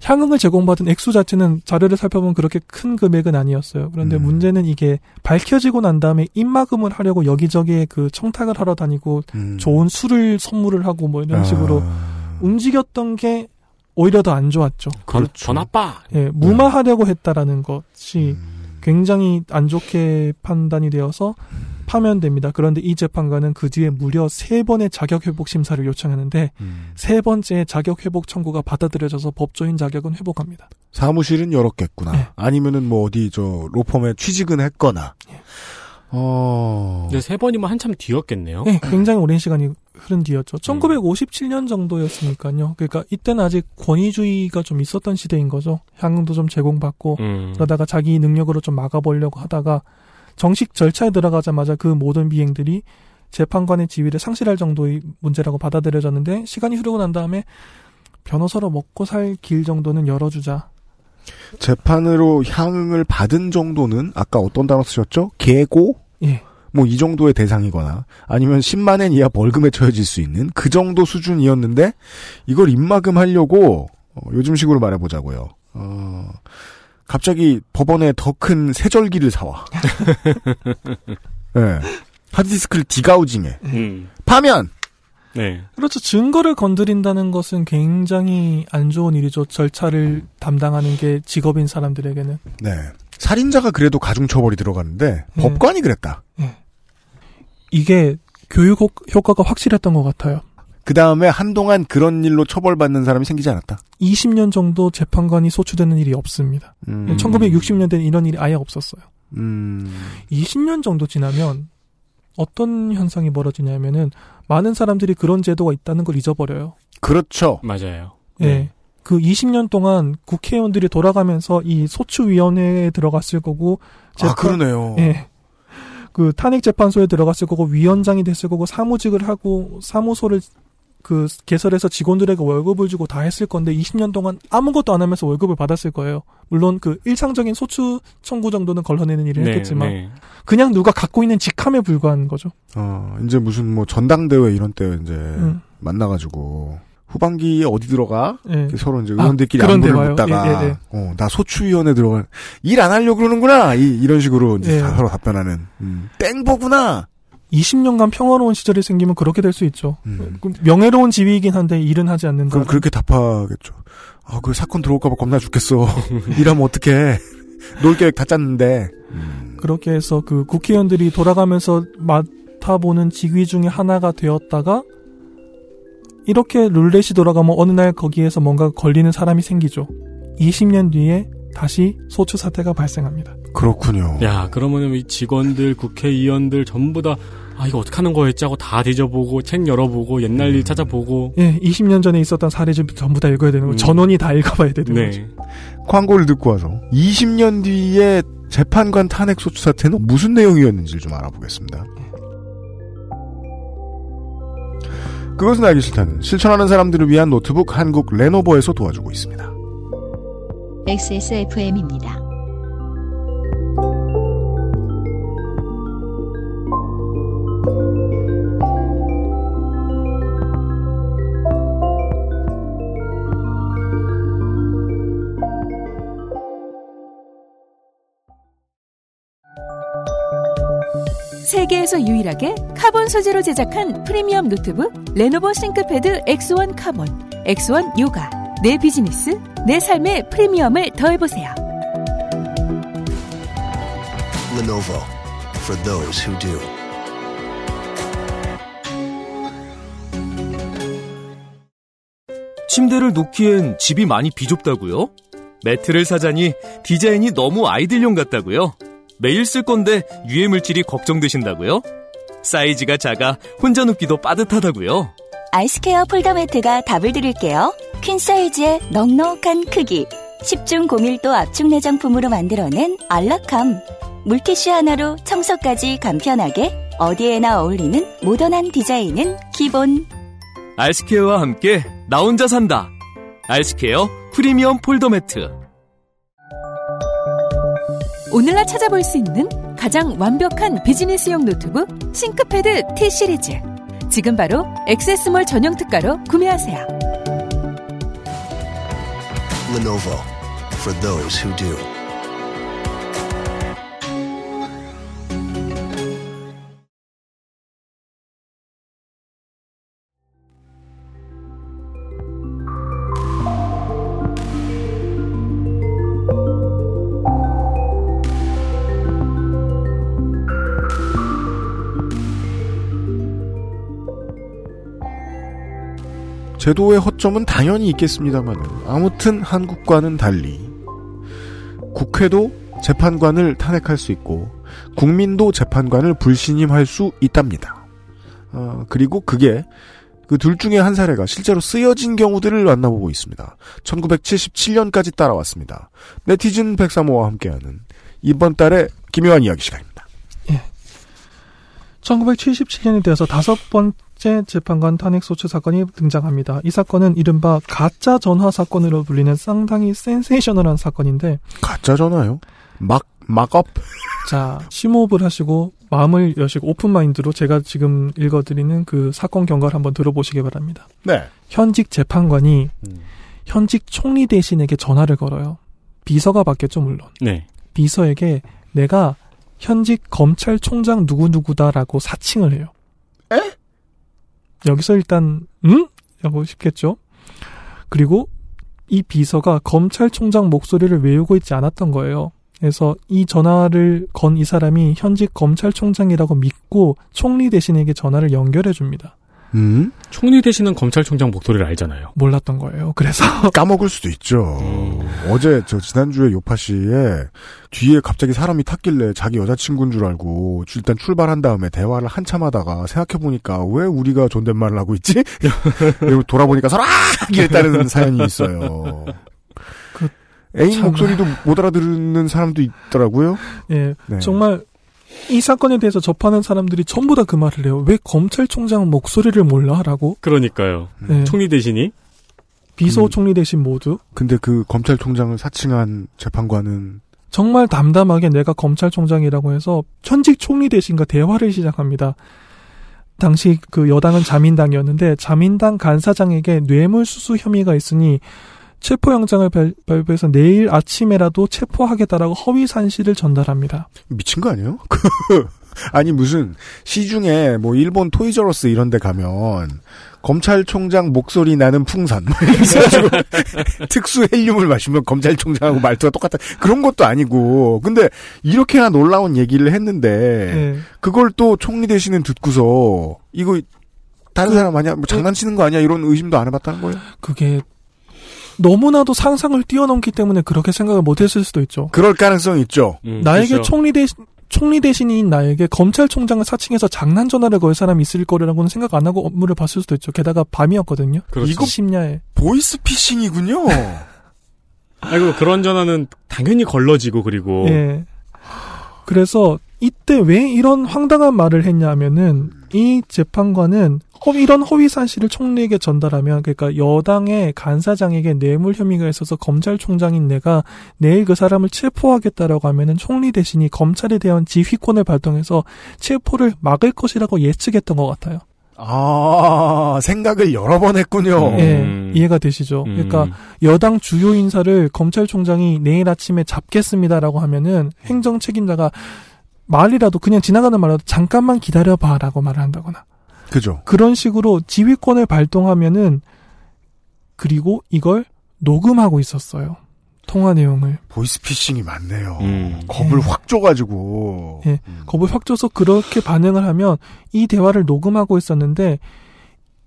향응을 제공받은 액수 자체는 자료를 살펴보면 그렇게 큰 금액은 아니었어요. 그런데 음. 문제는 이게 밝혀지고 난 다음에 입막음을 하려고 여기저기에 그 청탁을 하러 다니고 음. 좋은 술을 선물을 하고 뭐 이런 식으로 아. 움직였던 게 오히려 더 안 좋았죠. 더, 더 나빠. 예, 무마하려고 했다라는 것이 음. 굉장히 안 좋게 판단이 되어서 파면됩니다. 그런데 이 재판관은 그 뒤에 무려 세 번의 자격 회복 심사를 요청하는데 음. 세 번째 자격 회복 청구가 받아들여져서 법조인 자격은 회복합니다. 사무실은 열었겠구나. 네. 아니면은 뭐 어디 저 로펌에 취직은 했거나. 어. 근데 세 번이면 한참 뒤였겠네요. 예, 굉장히 오랜 시간이 흐른 뒤였죠. 1957년 정도였으니까요. 그러니까 이때는 아직 권위주의가 좀 있었던 시대인 거죠. 향응도 좀 제공받고 음. 그러다가 자기 능력으로 좀 막아보려고 하다가 정식 절차에 들어가자마자 그 모든 비행들이 재판관의 지위를 상실할 정도의 문제라고 받아들여졌는데 시간이 흐르고 난 다음에 변호사로 먹고 살 길 정도는 열어주자. 재판으로 향응을 받은 정도는 아까 어떤 단어 쓰셨죠? 계고? 예. 뭐 이 정도의 대상이거나 아니면 10만 엔 이하 벌금에 처해질 수 있는 그 정도 수준이었는데 이걸 입막음하려고 어, 요즘식으로 말해보자고요. 어, 갑자기 법원에 더 큰 세절기를 사와. 네. 하드디스크를 디가우징해. 음. 파면! 네. 그렇죠. 증거를 건드린다는 것은 굉장히 안 좋은 일이죠. 절차를 담당하는 게 직업인 사람들에게는. 네. 살인자가 그래도 가중처벌이 들어갔는데 네. 법관이 그랬다. 이게 교육 효- 효과가 확실했던 것 같아요. 그 다음에 한동안 그런 일로 처벌받는 사람이 생기지 않았다. 20년 정도 재판관이 소추되는 일이 없습니다. 음. 1960년대는 이런 일이 아예 없었어요. 음. 20년 정도 지나면 어떤 현상이 벌어지냐면은 많은 사람들이 그런 제도가 있다는 걸 잊어버려요. 그렇죠. 맞아요. 예. 네. 그 20년 동안 국회의원들이 돌아가면서 이 소추위원회에 들어갔을 거고, 아, 그러네요. 예. 그 탄핵재판소에 들어갔을 거고, 위원장이 됐을 거고, 사무직을 하고, 사무소를 그 개설해서 직원들에게 월급을 주고 다 했을 건데, 20년 동안 아무것도 안 하면서 월급을 받았을 거예요. 물론 그 일상적인 소추 청구 정도는 걸러내는 일을 네, 했겠지만, 네. 그냥 누가 갖고 있는 직함에 불과한 거죠. 어, 이제 무슨 뭐 전당대회 이런 때 이제 음. 만나가지고 후반기에 어디 들어가? 예. 서로 이제 아, 의원들끼리 그런 안부를 대화요. 묻다가 예, 예, 예. 어, 나 소추위원회 들어가 일안 하려고 그러는구나 이, 런 식으로 이제 예. 다 서로 답변하는 음, 땡보구나 20년간 평화로운 시절이 생기면 그렇게 될 수 있죠. 음. 그 명예로운 지위이긴 한데 일은 하지 않는다. 그럼 그렇게 답하겠죠 아 그 사건 들어올까봐 겁나 죽겠어 일하면 어떡해 놀 계획 다 짰는데 음, 그렇게 해서 그 국회의원들이 돌아가면서 맡아보는 직위 중에 하나가 되었다가 이렇게 룰렛이 돌아가면 어느 날 거기에서 뭔가 걸리는 사람이 생기죠. 20년 뒤에 다시 소추 사태가 발생합니다. 그렇군요 야, 그러면은 이 직원들, 국회의원들 전부 다, 아, 이거 어떡하는 거였지 하고 다 뒤져보고, 책 열어보고, 옛날 일 찾아보고. 예, 20년 전에 있었던 사례들 전부 다 읽어야 되는 거. 음. 전원이 다 읽어봐야 되는 거죠. 네. 광고를 듣고 와서 20년 뒤에 재판관 탄핵 소추 사태는 무슨 내용이었는지를 좀 알아보겠습니다. 그것은 알기 싫다는 실천하는 사람들을 위한 노트북 한국 레노버에서 도와주고 있습니다. XSFM입니다. 세계에서 유일하게 카본 소재로 제작한 프리미엄 노트북 레노버 싱크패드 X1 카본, X1 요가. 내 비즈니스, 내 삶의 프리미엄을 더해보세요. Lenovo for those who do. 침대를 놓기엔 집이 많이 비좁다고요? 매트를 사자니 디자인이 너무 아이들용 같다고요? 매일 쓸 건데 유해 물질이 걱정되신다고요? 사이즈가 작아 혼자 눕기도 빠듯하다고요? 알스케어 폴더 매트가 답을 드릴게요. queen 사이즈의 넉넉한 크기, 10중 고밀도 압축 내장품으로 만들어낸 안락함. 물티슈 하나로 청소까지 간편하게 어디에나 어울리는 모던한 디자인은 기본. 알스케어와 함께 나 혼자 산다. 알스케어 프리미엄 폴더 매트. 오늘날 찾아볼 수 있는 가장 완벽한 비즈니스용 노트북 싱크패드 T 시리즈. 지금 바로 액세스몰 전용 특가로 구매하세요. Lenovo for those who do. 제도의 허점은 당연히 있겠습니다만 아무튼 한국과는 달리 국회도 재판관을 탄핵할 수 있고 국민도 재판관을 불신임할 수 있답니다. 어, 그리고 그게 그 둘 중에 한 사례가 실제로 쓰여진 경우들을 만나보고 있습니다. 1977년까지 따라왔습니다. 네티즌 103호와 함께하는 이번 달의 기묘한 이야기 시간입니다. 1977년이 되어서 다섯 번 째 재판관 탄핵 소추 사건이 등장합니다. 이 사건은 이른바 가짜 전화 사건으로 불리는 상당히 센세이셔널한 사건인데, 가짜 전화요? 막, mock-up? 자, 심호흡을 하시고 마음을 여시고 open mind로 제가 지금 읽어드리는 그 사건 경과를 한번 들어보시기 바랍니다. 네. 현직 재판관이 음. 현직 총리 대신에게 전화를 걸어요. 비서가 받겠죠, 물론. 네. 비서에게 내가 현직 검찰총장 누구누구다라고 사칭을 해요. 에? 여기서 일단 응? 라고 싶겠죠. 그리고 이 비서가 검찰총장 목소리를 외우고 있지 않았던 거예요. 그래서 이 전화를 건 이 사람이 현직 검찰총장이라고 믿고 총리 대신에게 전화를 연결해 줍니다. 음? 총리 되시는 검찰총장 목소리를 알잖아요. 몰랐던 거예요. 그래서 까먹을 수도 있죠. 어제 저 지난주에 요파 씨에 뒤에 갑자기 사람이 탔길래 자기 여자친구인 줄 알고 일단 출발한 다음에 대화를 한참 하다가 생각해 보니까 왜 우리가 존댓말을 하고 있지? 그리고 돌아보니까 아! 이랬다는 사연이 있어요. 그 애인 참. 목소리도 못 알아듣는 사람도 있더라고요. 예, 네. 정말 이 사건에 대해서 접하는 사람들이 전부 다 그 말을 해요. 왜 검찰총장 목소리를 몰라라고? 그러니까요. 예, 총리 대신이 비서 음. 총리 대신 모두 근데 그 검찰총장을 사칭한 재판관은 정말 담담하게 내가 검찰총장이라고 해서 현직 총리 대신과 대화를 시작합니다. 당시 그 여당은 자민당이었는데 자민당 간사장에게 뇌물수수 혐의가 있으니 체포영장을 발- 발부해서 내일 아침에라도 체포하겠다라고 허위 산시를 전달합니다. 미친 거 아니에요? 아니 무슨 시중에 뭐 일본 토이저러스 이런 데 가면 검찰총장 목소리 나는 풍선 특수 헬륨을 마시면 검찰총장하고 말투가 똑같다 그런 것도 아니고 근데 이렇게나 놀라운 얘기를 했는데 예. 그걸 또 총리 대신은 듣고서 이거 다른 사람 아니야 뭐 장난치는 거 아니야 이런 의심도 안 해봤다는 거예요 그게 너무나도 상상을 뛰어넘기 때문에 그렇게 생각을 못했을 수도 있죠. 그럴 가능성이 있죠 음, 나에게 그렇죠. 총리 대신 총리 대신인 나에게 검찰총장을 사칭해서 장난 전화를 걸 사람이 있을 거라고는 생각 안 하고 업무를 봤을 수도 있죠. 게다가 밤이었거든요. 그렇죠. 이거- 심야에. 보이스피싱이군요 아이고 그런 전화는 당연히 걸러지고 그리고 예. 그래서 이때 왜 이런 황당한 말을 했냐면은 이 재판관은 허- 이런 허위 사실을 총리에게 전달하면 그러니까 여당의 간사장에게 뇌물 혐의가 있어서 검찰총장인 내가 내일 그 사람을 체포하겠다라고 하면은 총리 대신이 검찰에 대한 지휘권을 발동해서 체포를 막을 것이라고 예측했던 것 같아요. 아 생각을 여러 번 했군요 음. 예, 이해가 되시죠? 음. 그러니까 여당 주요 인사를 검찰총장이 내일 아침에 잡겠습니다라고 하면은 행정 책임자가 말이라도 그냥 지나가는 말라도 잠깐만 기다려봐라고 말을 한다거나 그죠 그런 식으로 지휘권을 발동하면은 그리고 이걸 녹음하고 있었어요. 통화 내용을 보이스피싱이 많네요. 음. 겁을 예. 확 줘가지고. 예. 겁을 확 줘서 그렇게 반응을 하면 이 대화를 녹음하고 있었는데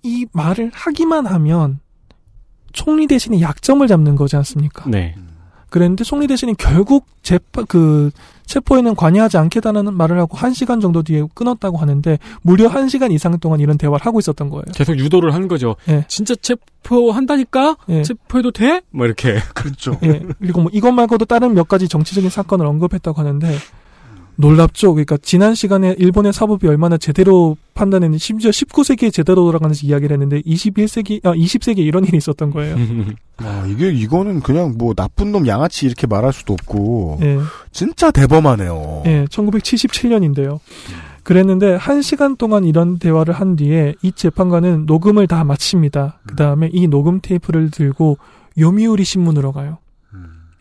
이 말을 하기만 하면 총리 대신에 약점을 잡는 거지 않습니까? 네. 그랬는데 총리 대신이 결국 재판 그 체포에는 관여하지 않겠다는 말을 하고 한 시간 정도 뒤에 끊었다고 하는데 무려 한 시간 이상 동안 이런 대화를 하고 있었던 거예요. 계속 유도를 한 거죠. 예. 진짜 체포한다니까? 예. 체포해도 돼? 뭐 이렇게. 그렇죠. 예. 그리고 뭐 이것 말고도 다른 몇 가지 정치적인 사건을 언급했다고 하는데 놀랍죠. 그러니까 지난 시간에 일본의 사법이 얼마나 제대로 판단했는지 심지어 19세기에 제대로 돌아가는지 이야기를 했는데 21세기 아 20세기에 이런 일이 있었던 거예요. 아, 이게, 이거는 그냥 뭐 나쁜 놈 양아치 이렇게 말할 수도 없고. 예. 진짜 대범하네요. 예, 1977년인데요. 그랬는데 한 시간 동안 이런 대화를 한 뒤에 이 재판관은 녹음을 다 마칩니다. 그 다음에 이 녹음 테이프를 들고 요미우리 신문으로 가요.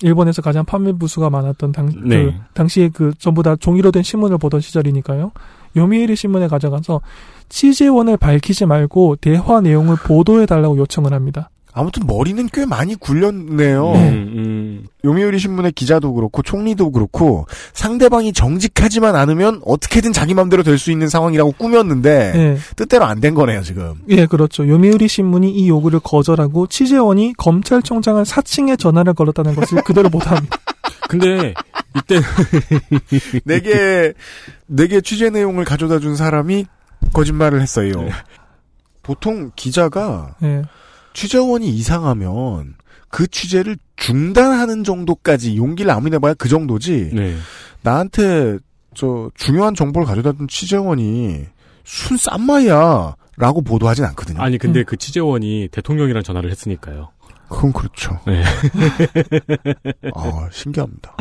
일본에서 가장 판매 부수가 많았던 당, 그, 네. 당시에 그 전부 다 종이로 된 신문을 보던 시절이니까요. 요미우리 신문에 가져가서 취재원을 밝히지 말고 대화 내용을 보도해 달라고 요청을 합니다. 아무튼 머리는 꽤 많이 굴렸네요. 네. 음, 음. 요미우리 신문의 기자도 그렇고 총리도 그렇고 상대방이 정직하지만 않으면 어떻게든 자기 맘대로 될 수 있는 상황이라고 꾸몄는데 예. 뜻대로 안 된 거네요 지금. 예, 그렇죠. 요미우리 신문이 이 요구를 거절하고 취재원이 검찰총장을 사칭해 전화를 걸었다는 것을 그대로 못합니다. 근데 이때 내게 내게 취재 내용을 가져다 준 사람이 거짓말을 했어요. 보통 기자가 예. 취재원이 이상하면 그 취재를 중단하는 정도까지 용기를 아무리 내봐야 그 정도지. 네. 나한테 저 중요한 정보를 가져다 준 취재원이 순 쌈마이야 라고 보도하진 않거든요. 아니 근데 그 취재원이 대통령이랑 전화를 했으니까요. 그건 그렇죠. 네. 아, 신기합니다.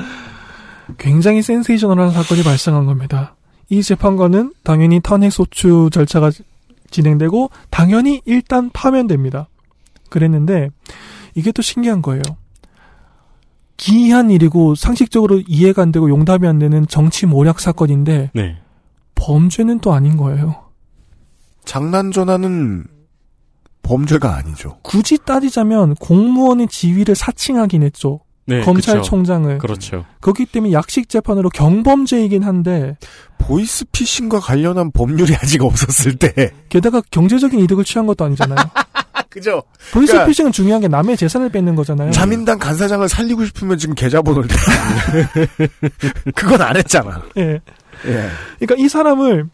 굉장히 센세이셔널한 사건이 발생한 겁니다. 이 재판관은 당연히 탄핵 소추 절차가 진행되고 당연히 일단 파면됩니다. 그랬는데 이게 또 신기한 거예요. 기이한 일이고 상식적으로 이해가 안 되고 용답이 안 되는 정치 모략 사건인데 네. 범죄는 또 아닌 거예요. 장난 전화는 범죄가 아니죠. 굳이 따지자면 공무원의 지위를 사칭하긴 했죠. 네. 검찰총장을. 그렇죠. 그렇기 때문에 약식 재판으로 경범죄이긴 한데 보이스피싱과 관련한 법률이 아직 없었을 때. 게다가 경제적인 이득을 취한 것도 아니잖아요. 그죠? 보이스피싱은 중요한 게 남의 재산을 뺏는 거잖아요. 자민당 간사장을 살리고 싶으면 지금 계좌번호를. 그건 안 했잖아. 예. 예. 그러니까 이 사람을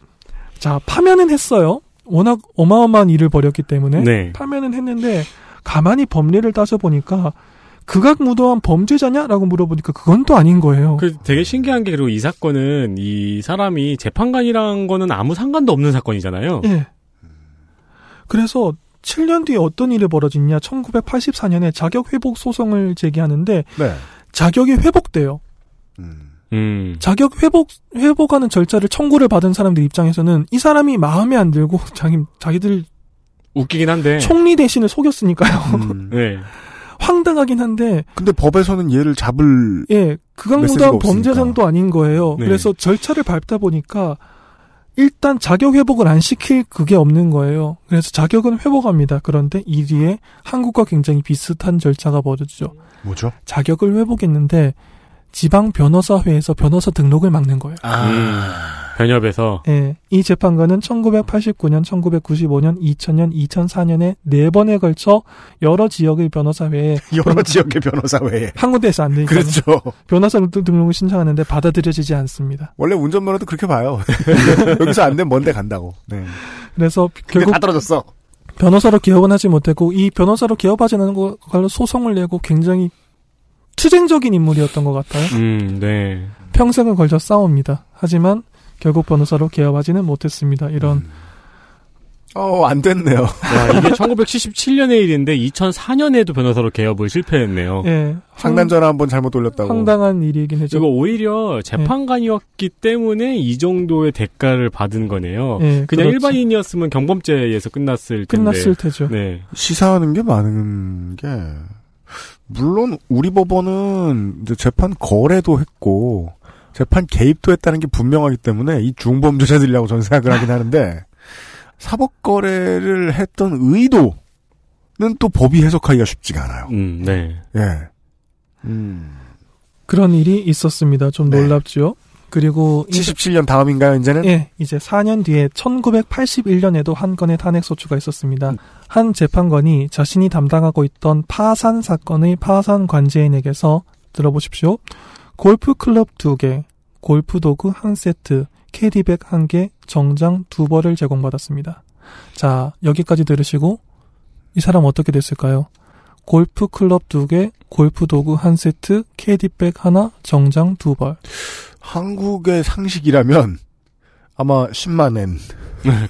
자 파면은 했어요. 워낙 어마어마한 일을 벌였기 때문에 네. 파면은 했는데 가만히 법리를 따져 보니까 극악무도한 범죄자냐라고 물어보니까 그건 또 아닌 거예요. 그 되게 신기한 게 그리고 이 사건은 이 사람이 재판관이란 거는 아무 상관도 없는 사건이잖아요. 예. 그래서 7년 뒤에 어떤 일이 벌어졌냐? 1984년에 자격 회복 소송을 제기하는데 네. 자격이 회복돼요. 음. 음. 자격 회복 회복하는 절차를 청구를 받은 사람들 입장에서는 이 사람이 마음에 안 들고 자기 자기들 웃기긴 한데. 총리 대신을 속였으니까요. 음. 네. 황당하긴 한데 근데 법에서는 얘를 잡을 예 없으니까. 범죄상도 아닌 거예요. 네. 그래서 절차를 밟다 보니까 일단 자격 회복을 안 시킬 그게 없는 거예요. 그래서 자격은 회복합니다. 그런데 이 뒤에 한국과 굉장히 비슷한 절차가 벌어지죠. 뭐죠? 자격을 회복했는데 지방 변호사회에서 변호사 등록을 막는 거예요. 아. 음. 변협에서. 예, 이 재판관은 1989년, 1995년, 2000년, 2004년에 네 번에 걸쳐 여러 지역의 변호사회에 여러 지역의 변호사회에. 한 군데에서 안 되니까 그렇죠. 변호사 등록을 신청하는데 받아들여지지 않습니다. 원래 운전면허도 그렇게 봐요. 여기서 안 되면 먼데 간다고. 네. 그래서 결국 다 떨어졌어. 변호사로 개업은 하지 못했고 이 변호사로 개업하지 않은 걸로 소송을 내고 굉장히 투쟁적인 인물이었던 것 같아요. 음, 네. 평생을 걸쳐 싸웁니다. 하지만 결국 변호사로 개업하지는 못했습니다. 이런 어, 안 됐네요. 와, 이게 1977년의 일인데 2004년에도 변호사로 개업을 실패했네요. 예, 상단 전화 한번 잘못 돌렸다고. 황당한 일이긴 했죠. 이거 오히려 재판관이었기 때문에 이 정도의 대가를 받은 거네요. 예, 그냥 그렇죠. 일반인이었으면 경범죄에서 끝났을 텐데. 끝났을 테죠. 네. 시사하는 게 많은 게 물론 우리 법원은 이제 재판 거래도 했고 재판 개입도 했다는 게 분명하기 때문에 이 중범죄자들이라고 저는 생각을 하긴 하는데 사법 거래를 했던 의도는 또 법이 해석하기가 쉽지가 않아요. 음, 네. 예. 음. 그런 일이 있었습니다. 좀 네. 놀랍죠. 그리고 이제- 77년 다음인가요, 이제는? 예, 이제 4년 뒤에 1981년에도 한 건의 탄핵 소추가 있었습니다. 음. 한 재판관이 자신이 담당하고 있던 파산 사건의 파산 관제인에게서 들어보십시오. 골프 클럽 2개, 골프 도구 한 세트, 캐디백 1개, 정장 2벌을 제공받았습니다. 자, 여기까지 들으시고 이 사람 어떻게 됐을까요? 골프 클럽 2개, 골프 도구 한 세트, 캐디백 하나, 정장 2벌. 한국의 상식이라면 아마 10만 엔.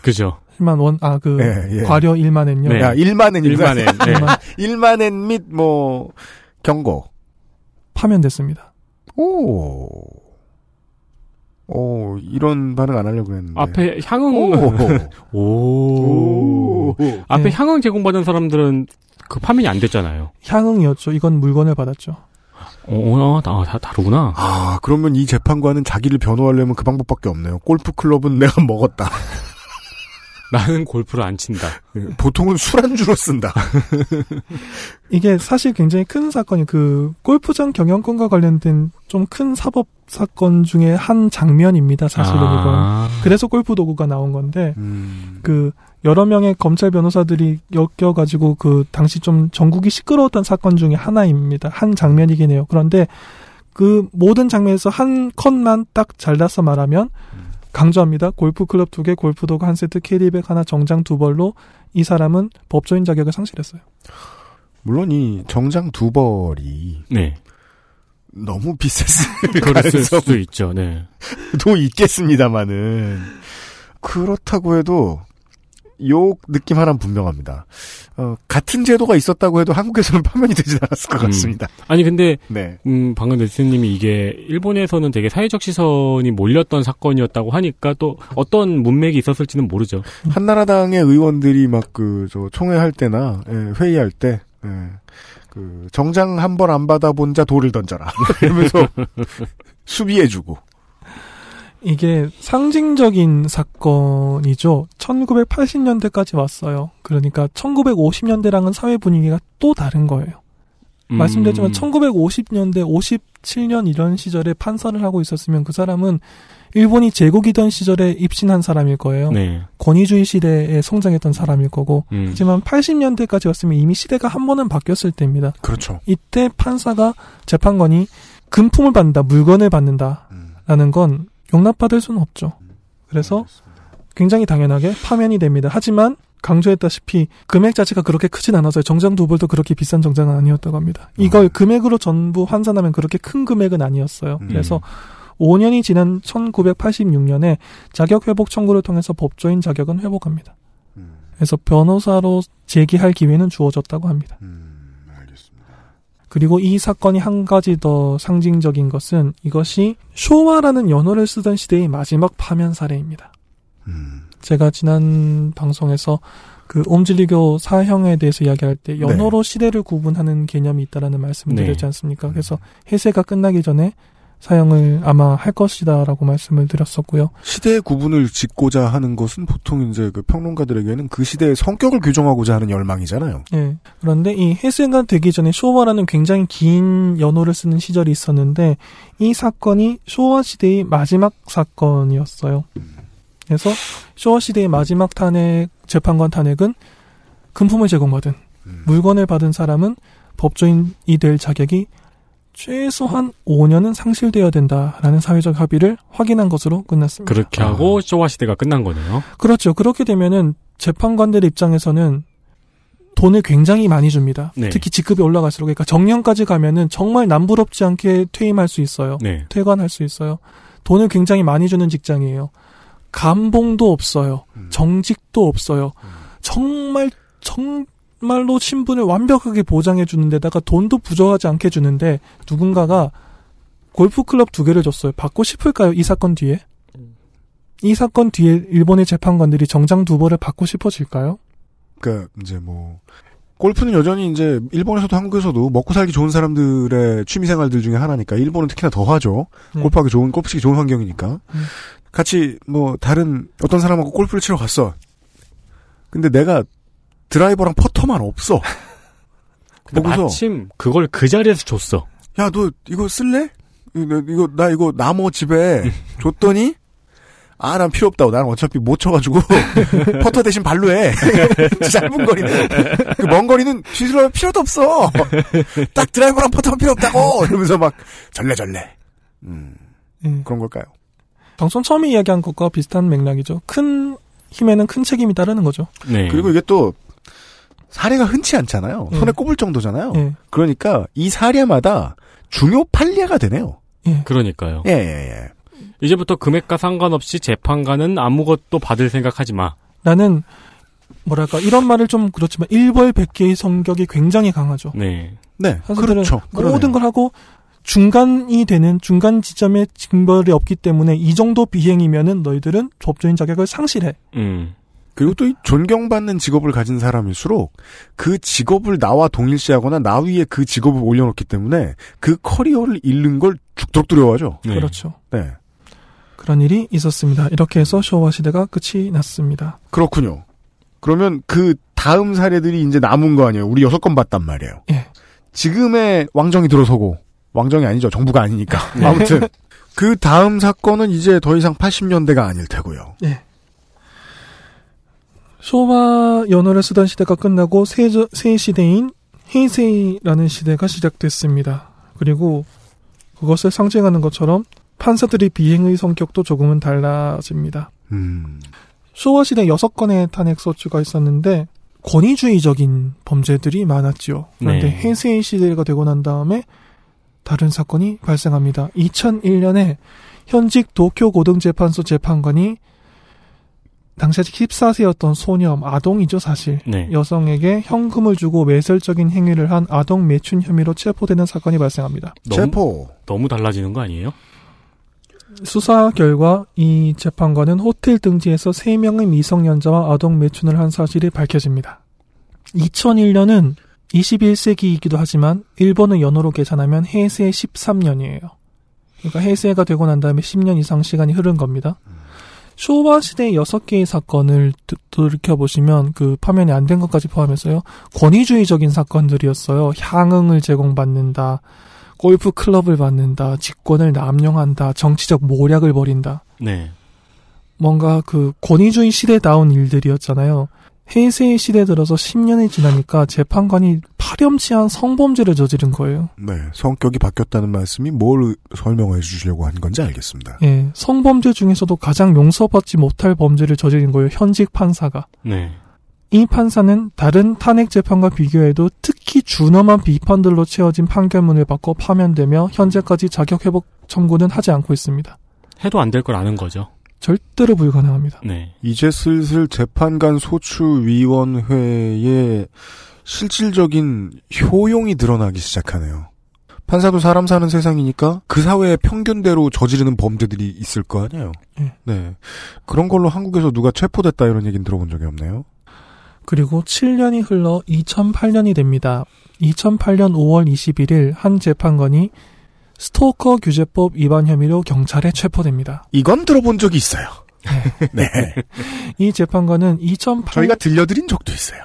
그죠. 1만 원, 아, 그, 예, 예. 과료 1만 엔요. 네. 야, 1만 엔입니다. 일만 엔. 네. 1만 엔 및 뭐 경고. 파면됐습니다. 오. 오, 이런 반응 안 하려고 했는데. 앞에 향응, 오. 오. 오. 앞에 네. 향응 제공받은 사람들은 그 파면이 안 됐잖아요. 향응이었죠. 이건 물건을 받았죠. 어, 아, 다, 다르구나. 아, 그러면 이 재판관은 자기를 변호하려면 그 방법밖에 없네요. 골프 클럽은 내가 먹었다. 나는 골프를 안 친다. 보통은 술안주로 쓴다. 이게 사실 굉장히 큰 사건이 그 골프장 경영권과 관련된 좀 큰 사법 사건 중에 한 장면입니다. 사실은 이건. 아. 그래서 골프 도구가 나온 건데 음. 그 여러 명의 검찰 변호사들이 엮여가지고 그 당시 좀 전국이 시끄러웠던 사건 중에 하나입니다. 한 장면이긴 해요. 그런데 그 모든 장면에서 한 컷만 딱 잘라서 말하면 강조합니다. 골프 클럽 두 개, 골프 도구 한 세트, 캐디백 하나, 정장 두 벌로 이 사람은 법조인 자격을 상실했어요. 물론 이 정장 두 벌이 네. 너무 비쌌을 가능성도 수도 있죠. 네. 있겠습니다만은 그렇다고 해도 요 느낌 하나는 분명합니다. 어, 같은 제도가 있었다고 해도 한국에서는 파면이 되진 않았을 것 음. 같습니다. 아니, 근데, 네. 음, 방금 네스님이 이게 일본에서는 되게 사회적 시선이 몰렸던 사건이었다고 하니까 또 어떤 문맥이 있었을지는 모르죠. 한나라당의 의원들이 막 그 저 총회할 때나 예, 회의할 때 예, 그 정장 한벌안 받아본 자 돌을 던져라 이러면서 수비해주고 이게 상징적인 사건이죠. 1980년대까지 왔어요. 그러니까 1950년대랑은 사회 분위기가 또 다른 거예요. 음. 말씀드렸지만 1950년대, 57년 이런 시절에 판사를 하고 있었으면 그 사람은 일본이 제국이던 시절에 입신한 사람일 거예요. 네. 권위주의 시대에 성장했던 사람일 거고. 음. 하지만 80년대까지 왔으면 이미 시대가 한 번은 바뀌었을 때입니다. 그렇죠. 이때 판사가 재판관이 금품을 받는다, 물건을 받는다 라는 건 용납받을 수는 없죠. 그래서 굉장히 당연하게 파면이 됩니다. 하지만 강조했다시피 금액 자체가 그렇게 크진 않아서요. 정장 두 벌도 그렇게 비싼 정장은 아니었다고 합니다. 이걸 금액으로 전부 환산하면 그렇게 큰 금액은 아니었어요. 음. 그래서 5년이 지난 1986년에 자격 회복 청구를 통해서 법조인 자격은 회복합니다. 그래서 변호사로 재기할 기회는 주어졌다고 합니다. 음. 그리고 이 사건이 한 가지 더 상징적인 것은 이것이 쇼와라는 연어를 쓰던 시대의 마지막 파면 사례입니다. 음. 제가 지난 방송에서 그 옴질리교 사형에 대해서 이야기할 때 연어로 시대를 구분하는 개념이 있다라는 말씀을 네. 드렸지 않습니까? 그래서 해세가 끝나기 전에 사형을 아마 할 것이다라고 말씀을 드렸었고요. 시대의 구분을 짓고자 하는 것은 보통 이제 그 평론가들에게는 그 시대의 성격을 규정하고자 하는 열망이잖아요. 예. 그런데 이 해세가 되기 전에 쇼와라는 굉장히 긴 연호를 쓰는 시절이 있었는데 이 사건이 쇼와 시대의 마지막 사건이었어요. 그래서 쇼와 시대의 마지막 탄핵 재판관 탄핵은 금품을 제공받은 물건을 받은 사람은 법조인이 될 자격이 최소한 5년은 상실되어야 된다라는 사회적 합의를 확인한 것으로 끝났습니다. 그렇게 하고 쇼와 시대가 끝난 거네요. 그렇죠. 그렇게 되면은 재판관들 입장에서는 돈을 굉장히 많이 줍니다. 네. 특히 직급이 올라갈수록 그러니까 정년까지 가면은 정말 남부럽지 않게 퇴임할 수 있어요. 네. 퇴관할 수 있어요. 돈을 굉장히 많이 주는 직장이에요. 감봉도 없어요. 정직도 없어요. 정말 정 말로 신분을 완벽하게 보장해 주는 데다가 돈도 부족하지 않게 주는데 누군가가 골프 클럽 두 개를 줬어요. 받고 싶을까요? 이 사건 뒤에? 이 사건 뒤에 일본의 재판관들이 정장 두 벌을 받고 싶어질까요? 그러니까 이제 뭐 골프는 여전히 이제 일본에서도 한국에서도 먹고 살기 좋은 사람들의 취미 생활들 중에 하나니까 일본은 특히나 더 하죠. 네. 골프하기 좋은 골프 치기 좋은 환경이니까. 음. 같이 뭐 다른 어떤 사람하고 골프를 치러 갔어. 근데 내가 드라이버랑 퍼터만 없어. 보고서 마침 그걸 그 자리에서 줬어. 야 너 이거 쓸래? 이거, 이거 나 이거 나무 집에 줬더니 아 난 필요 없다고 나는 어차피 못 쳐가지고 퍼터 대신 발로 해 짧은 거리는 그 먼 거리는 뒤질러 필요도 없어 딱 드라이버랑 퍼터만 필요 없다고 이러면서 막 절레절레 음 예. 그런 걸까요? 방송 처음에 이야기한 것과 비슷한 맥락이죠. 큰 힘에는 큰 책임이 따르는 거죠. 네. 그리고 이게 또 사례가 흔치 않잖아요 예. 손에 꼽을 정도잖아요 예. 그러니까 이 사례마다 중요 판례가 되네요 예. 그러니까요. 예 예 예 이제부터 금액과 상관없이 재판관은 아무것도 받을 생각하지 마. 나는 뭐랄까 이런 말을 좀 그렇지만 일벌백계의 성격이 굉장히 강하죠. 네. 네 그렇죠 모든 걸 하고 중간이 되는 중간 지점에 징벌이 없기 때문에 이 정도 비행이면은 너희들은 법조인 자격을 상실해. 음. 그리고 또이 존경받는 직업을 가진 사람일수록 그 직업을 나와 동일시하거나 나 위에 그 직업을 올려놓기 때문에 그 커리어를 잃는 걸 죽도록 두려워하죠. 네. 그렇죠. 네. 그런 일이 있었습니다. 이렇게 해서 쇼와 시대가 끝이 났습니다. 그렇군요. 그러면 그 다음 사례들이 이제 남은 거 아니에요. 우리 여섯 건 봤단 말이에요. 예. 지금의 왕정이 들어서고 왕정이 아니죠. 정부가 아니니까. 아무튼 그 다음 사건은 이제 더 이상 80년대가 아닐 테고요. 쇼와 연어를 쓰던 시대가 끝나고 새, 새 시대인 헤이세이라는 시대가 시작됐습니다. 그리고 그것을 상징하는 것처럼 판사들의 비행의 성격도 조금은 달라집니다. 음. 쇼와 시대 여섯 건의 탄핵 소추가 있었는데 권위주의적인 범죄들이 많았지요. 그런데 네. 헤이세이 시대가 되고 난 다음에 다른 사건이 발생합니다. 2001년에 현직 도쿄 고등재판소 재판관이 당시 아직 14세였던 소녀, 아동이죠, 사실. 네. 여성에게 현금을 주고 매설적인 행위를 한 아동 매춘 혐의로 체포되는 사건이 발생합니다. 너무, 체포. 너무 달라지는 거 아니에요? 수사 결과 이 재판관은 호텔 등지에서 3명의 미성년자와 아동 매춘을 한 사실이 밝혀집니다. 2001년은 21세기이기도 하지만 일본의 연호로 계산하면 해세 13년이에요. 그러니까 해세가 되고 난 다음에 10년 이상 시간이 흐른 겁니다. 쇼와 시대 6개의 사건을 드- 돌이켜 보시면 그 파면이 안 된 것까지 포함해서요. 권위주의적인 사건들이었어요. 향응을 제공받는다. 골프 클럽을 받는다. 직권을 남용한다. 정치적 모략을 벌인다. 네. 뭔가 그 권위주의 시대다운 일들이었잖아요. 해세의 시대 들어서 10년이 지나니까 재판관이 파렴치한 성범죄를 저지른 거예요. 네. 성격이 바뀌었다는 말씀이 뭘 설명해 주시려고 한 건지 알겠습니다. 예, 성범죄 중에서도 가장 용서받지 못할 범죄를 저지른 거예요. 현직 판사가. 네. 이 판사는 다른 탄핵 재판과 비교해도 특히 준엄한 비판들로 채워진 판결문을 받고 파면되며 현재까지 자격 회복 청구는 하지 않고 있습니다. 해도 안 될 걸 아는 거죠. 절대로 불가능합니다. 네. 이제 슬슬 재판관 소추위원회의 실질적인 효용이 드러나기 시작하네요. 판사도 사람 사는 세상이니까 그 사회의 평균대로 저지르는 범죄들이 있을 거 아니에요. 예. 네. 그런 걸로 한국에서 누가 체포됐다 이런 얘기는 들어본 적이 없네요. 그리고 7년이 흘러 2008년이 됩니다. 2008년 5월 21일 한 재판관이 스토커 규제법 위반 혐의로 경찰에 체포됩니다. 이건 들어본 적이 있어요. 네. 이 재판관은 2008, 저희가 들려드린 적도 있어요.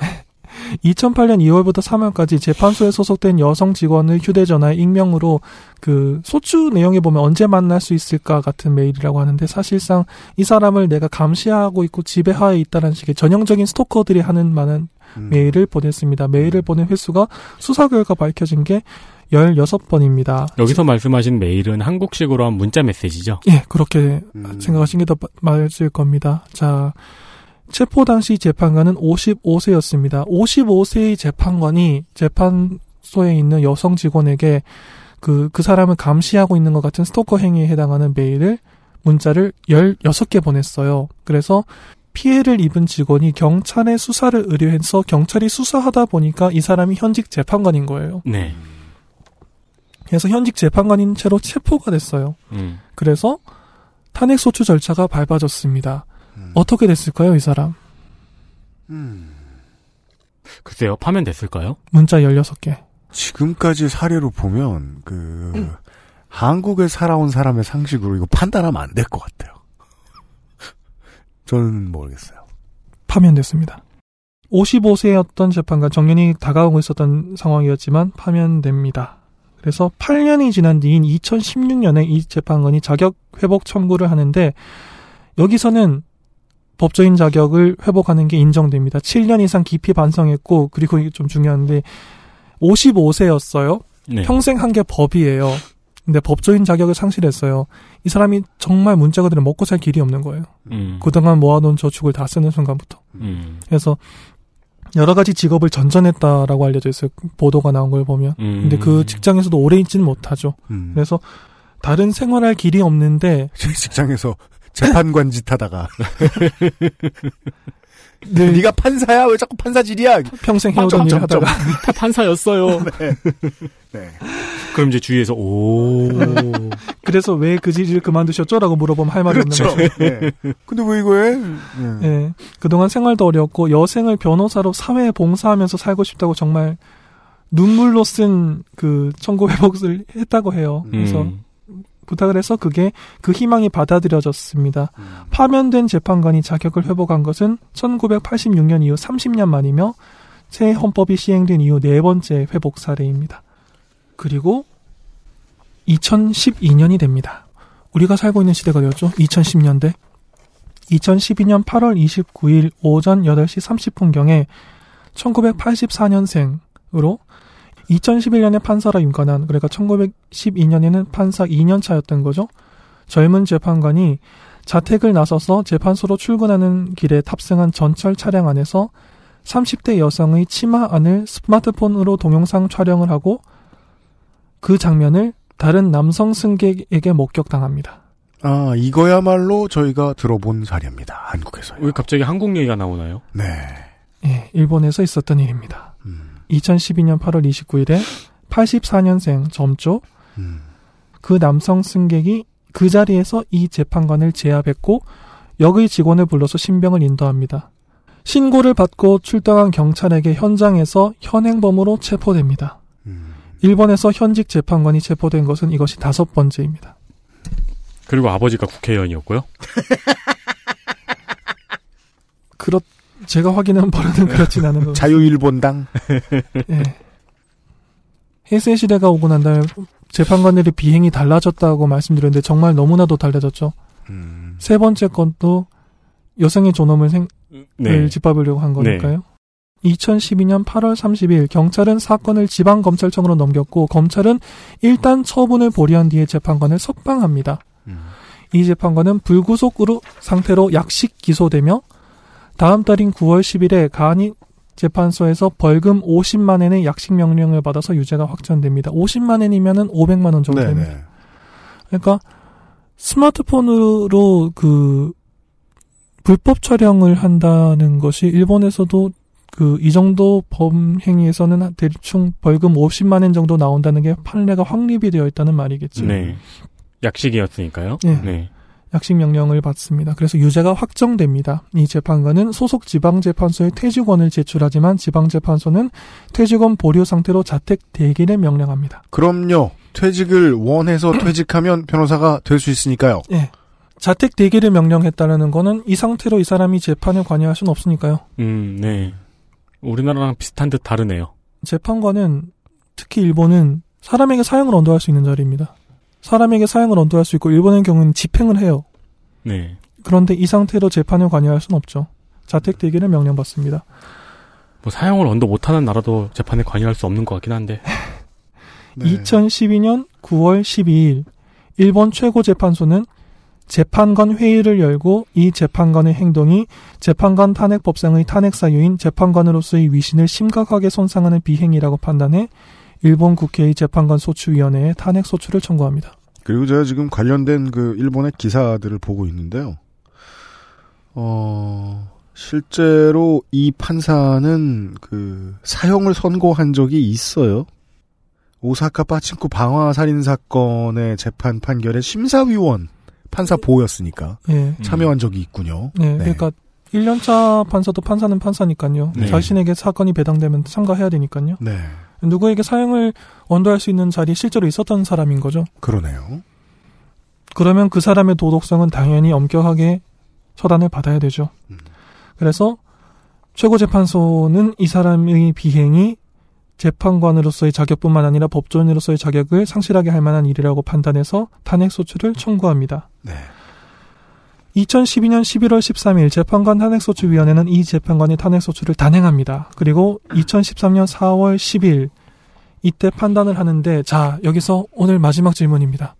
2008년 2월부터 3월까지 재판소에 소속된 여성 직원을 휴대전화에 익명으로 그 소추 내용에 보면 언제 만날 수 있을까 같은 메일이라고 하는데 사실상 이 사람을 내가 감시하고 있고 지배하에 있다는 식의 전형적인 스토커들이 하는 많은 음. 메일을 보냈습니다. 메일을 보낸 횟수가 수사 결과 밝혀진 게 16번입니다. 여기서 말씀하신 메일은 한국식으로 한 문자 메시지죠. 예, 그렇게 음. 생각하시는 게 더 맞을 겁니다. 자, 체포 당시 재판관은 55세였습니다. 55세의 재판관이 재판소에 있는 여성 직원에게 그, 그 사람을 감시하고 있는 것 같은 스토커 행위에 해당하는 메일을, 문자를 16개 보냈어요. 그래서 피해를 입은 직원이 경찰에 수사를 의뢰해서 경찰이 수사하다 보니까 이 사람이 현직 재판관인 거예요. 네. 그래서 현직 재판관인 채로 체포가 됐어요. 음. 그래서 탄핵 소추 절차가 밟아졌습니다. 어떻게 됐을까요, 이 사람? 글쎄요, 파면됐을까요? 문자 16개. 지금까지 사례로 보면 그 한국에 살아온 사람의 상식으로 이거 판단하면 안 될 것 같아요. 저는 모르겠어요. 파면됐습니다. 55세였던 재판관 정년이 다가오고 있었던 상황이었지만 파면됩니다. 그래서 8년이 지난 뒤인 2016년에 이 재판관이 자격 회복 청구를 하는데 여기서는 법조인 자격을 회복하는 게 인정됩니다. 7년 이상 깊이 반성했고 그리고 이게 좀 중요한데 55세였어요. 네. 평생 한 게 법이에요. 근데 법조인 자격을 상실했어요. 이 사람이 정말 문자 그대로 먹고 살 길이 없는 거예요. 음. 그동안 모아놓은 저축을 다 쓰는 순간부터. 음. 그래서 여러 가지 직업을 전전했다라고 알려져 있어요. 보도가 나온 걸 보면. 음. 근데 그 직장에서도 오래 있지는 못하죠. 음. 그래서 다른 생활할 길이 없는데 직장에서 재판관 짓 하다가 늘 네가 판사야 왜 자꾸 판사질이야? 평생 해오던 일 점점점. 하다가 다 판사였어요. 네. 그럼 이제 주위에서 오. 그래서 왜그 일을 그만두셨죠?라고 물어보면 할 말이 그렇죠. 없는 거죠. 네. 근데 왜 이거 해? 네. 예. 그동안 생활도 어렵고 여생을 변호사로 사회에 봉사하면서 살고 싶다고 정말 눈물로 쓴 그 청구 회복을 했다고 해요. 그래서 음. 부탁을 해서 그게 그 희망이 받아들여졌습니다. 음. 파면된 재판관이 자격을 회복한 것은 1986년 이후 30년 만이며 새 헌법이 시행된 이후 네 번째 회복 사례입니다. 그리고 2012년이 됩니다. 우리가 살고 있는 시대가 되었죠. 2010년대. 2012년 8월 29일 오전 8시 30분경에 1984년생으로 2011년에 판사라 임관한 그러니까 1912년에는 판사 2년 차였던 거죠. 젊은 재판관이 자택을 나서서 재판소로 출근하는 길에 탑승한 전철 차량 안에서 30대 여성의 치마 안을 스마트폰으로 동영상 촬영을 하고 그 장면을 다른 남성 승객에게 목격당합니다. 아 이거야말로 저희가 들어본 사례입니다. 한국에서. 왜 갑자기 한국 얘기가 나오나요? 네. 예, 일본에서 있었던 일입니다. 음, 2012년 8월 29일에 84년생 점조 음. 그 남성 승객이 그 자리에서 이 재판관을 제압했고 역의 직원을 불러서 신병을 인도합니다. 신고를 받고 출동한 경찰에게 현장에서 현행범으로 체포됩니다. 음. 일본에서 현직 재판관이 체포된 것은 이것이 다섯 번째입니다. 그리고 아버지가 국회의원이었고요. 그렇 제가 확인한 바로는 그렇진 않은 것 같아요. 자유일본당. 예. 해세 시대가 오고 난 다음에 재판관들의 비행이 달라졌다고 말씀드렸는데 정말 너무나도 달라졌죠. 음. 세 번째 건도 여성의 존엄을 생, 네. 을 짚어보려고 한 거니까요. 2012년 8월 30일 경찰은 사건을 지방검찰청으로 넘겼고 검찰은 일단 처분을 보류한 뒤에 재판관을 석방합니다. 음. 이 재판관은 불구속으로 상태로 약식 기소되며 다음 달인 9월 10일에 가한이 재판소에서 벌금 50만 엔의 약식 명령을 받아서 유죄가 확정됩니다. 50만 엔이면은 500만 원 정도 됩니다. 네네. 그러니까 스마트폰으로 그 불법 촬영을 한다는 것이 일본에서도 그 이 정도 범행위에서는 한 대충 벌금 50만 원 정도 나온다는 게 판례가 확립이 되어 있다는 말이겠죠. 네. 약식이었으니까요. 예. 네. 약식 명령을 받습니다. 그래서 유죄가 확정됩니다. 이 재판관은 소속 지방재판소에 퇴직원을 제출하지만 지방재판소는 퇴직원 보류 상태로 자택 대기를 명령합니다. 그럼요. 퇴직을 원해서 퇴직하면 변호사가 될 수 있으니까요. 예. 자택 대기를 명령했다는 거는 이 상태로 이 사람이 재판에 관여할 수는 없으니까요. 음, 네. 우리나라랑 비슷한 듯 다르네요. 재판관은 특히 일본은 사람에게 사형을 언도할 수 있는 자리입니다. 사람에게 사형을 언도할 수 있고 일본의 경우는 집행을 해요. 네. 그런데 이 상태로 재판에 관여할 수는 없죠. 자택 대기를 명령받습니다. 뭐 사형을 언도 못하는 나라도 재판에 관여할 수 없는 것 같긴 한데. 네. 2012년 9월 12일 일본 최고재판소는 재판관 회의를 열고 이 재판관의 행동이 재판관 탄핵 법상의 탄핵 사유인 재판관으로서의 위신을 심각하게 손상하는 비행이라고 판단해 일본 국회의 재판관 소추위원회에 탄핵 소추를 청구합니다. 그리고 제가 지금 관련된 그 일본의 기사들을 보고 있는데요. 어, 실제로 이 판사는 그 사형을 선고한 적이 있어요. 오사카 빠친코 방화 살인 사건의 재판 판결의 심사위원 판사 보였으니까 예. 참여한 적이 있군요. 네, 그러니까 1년차 판사도 판사는 판사니까요. 네. 자신에게 사건이 배당되면 참가해야 되니까요. 네, 누구에게 사형을 언도할 수 있는 자리에 실제로 있었던 사람인 거죠. 그러네요. 그러면 그 사람의 도덕성은 당연히 엄격하게 처단을 받아야 되죠. 음. 그래서 최고재판소는 이 사람의 비행이 재판관으로서의 자격뿐만 아니라 법조인으로서의 자격을 상실하게 할 만한 일이라고 판단해서 탄핵 소추를 청구합니다. 네. 2012년 11월 13일 재판관 탄핵소추위원회는 이 재판관의 탄핵소추를 단행합니다. 그리고 2013년 4월 10일 이때 판단을 하는데 자 여기서 오늘 마지막 질문입니다.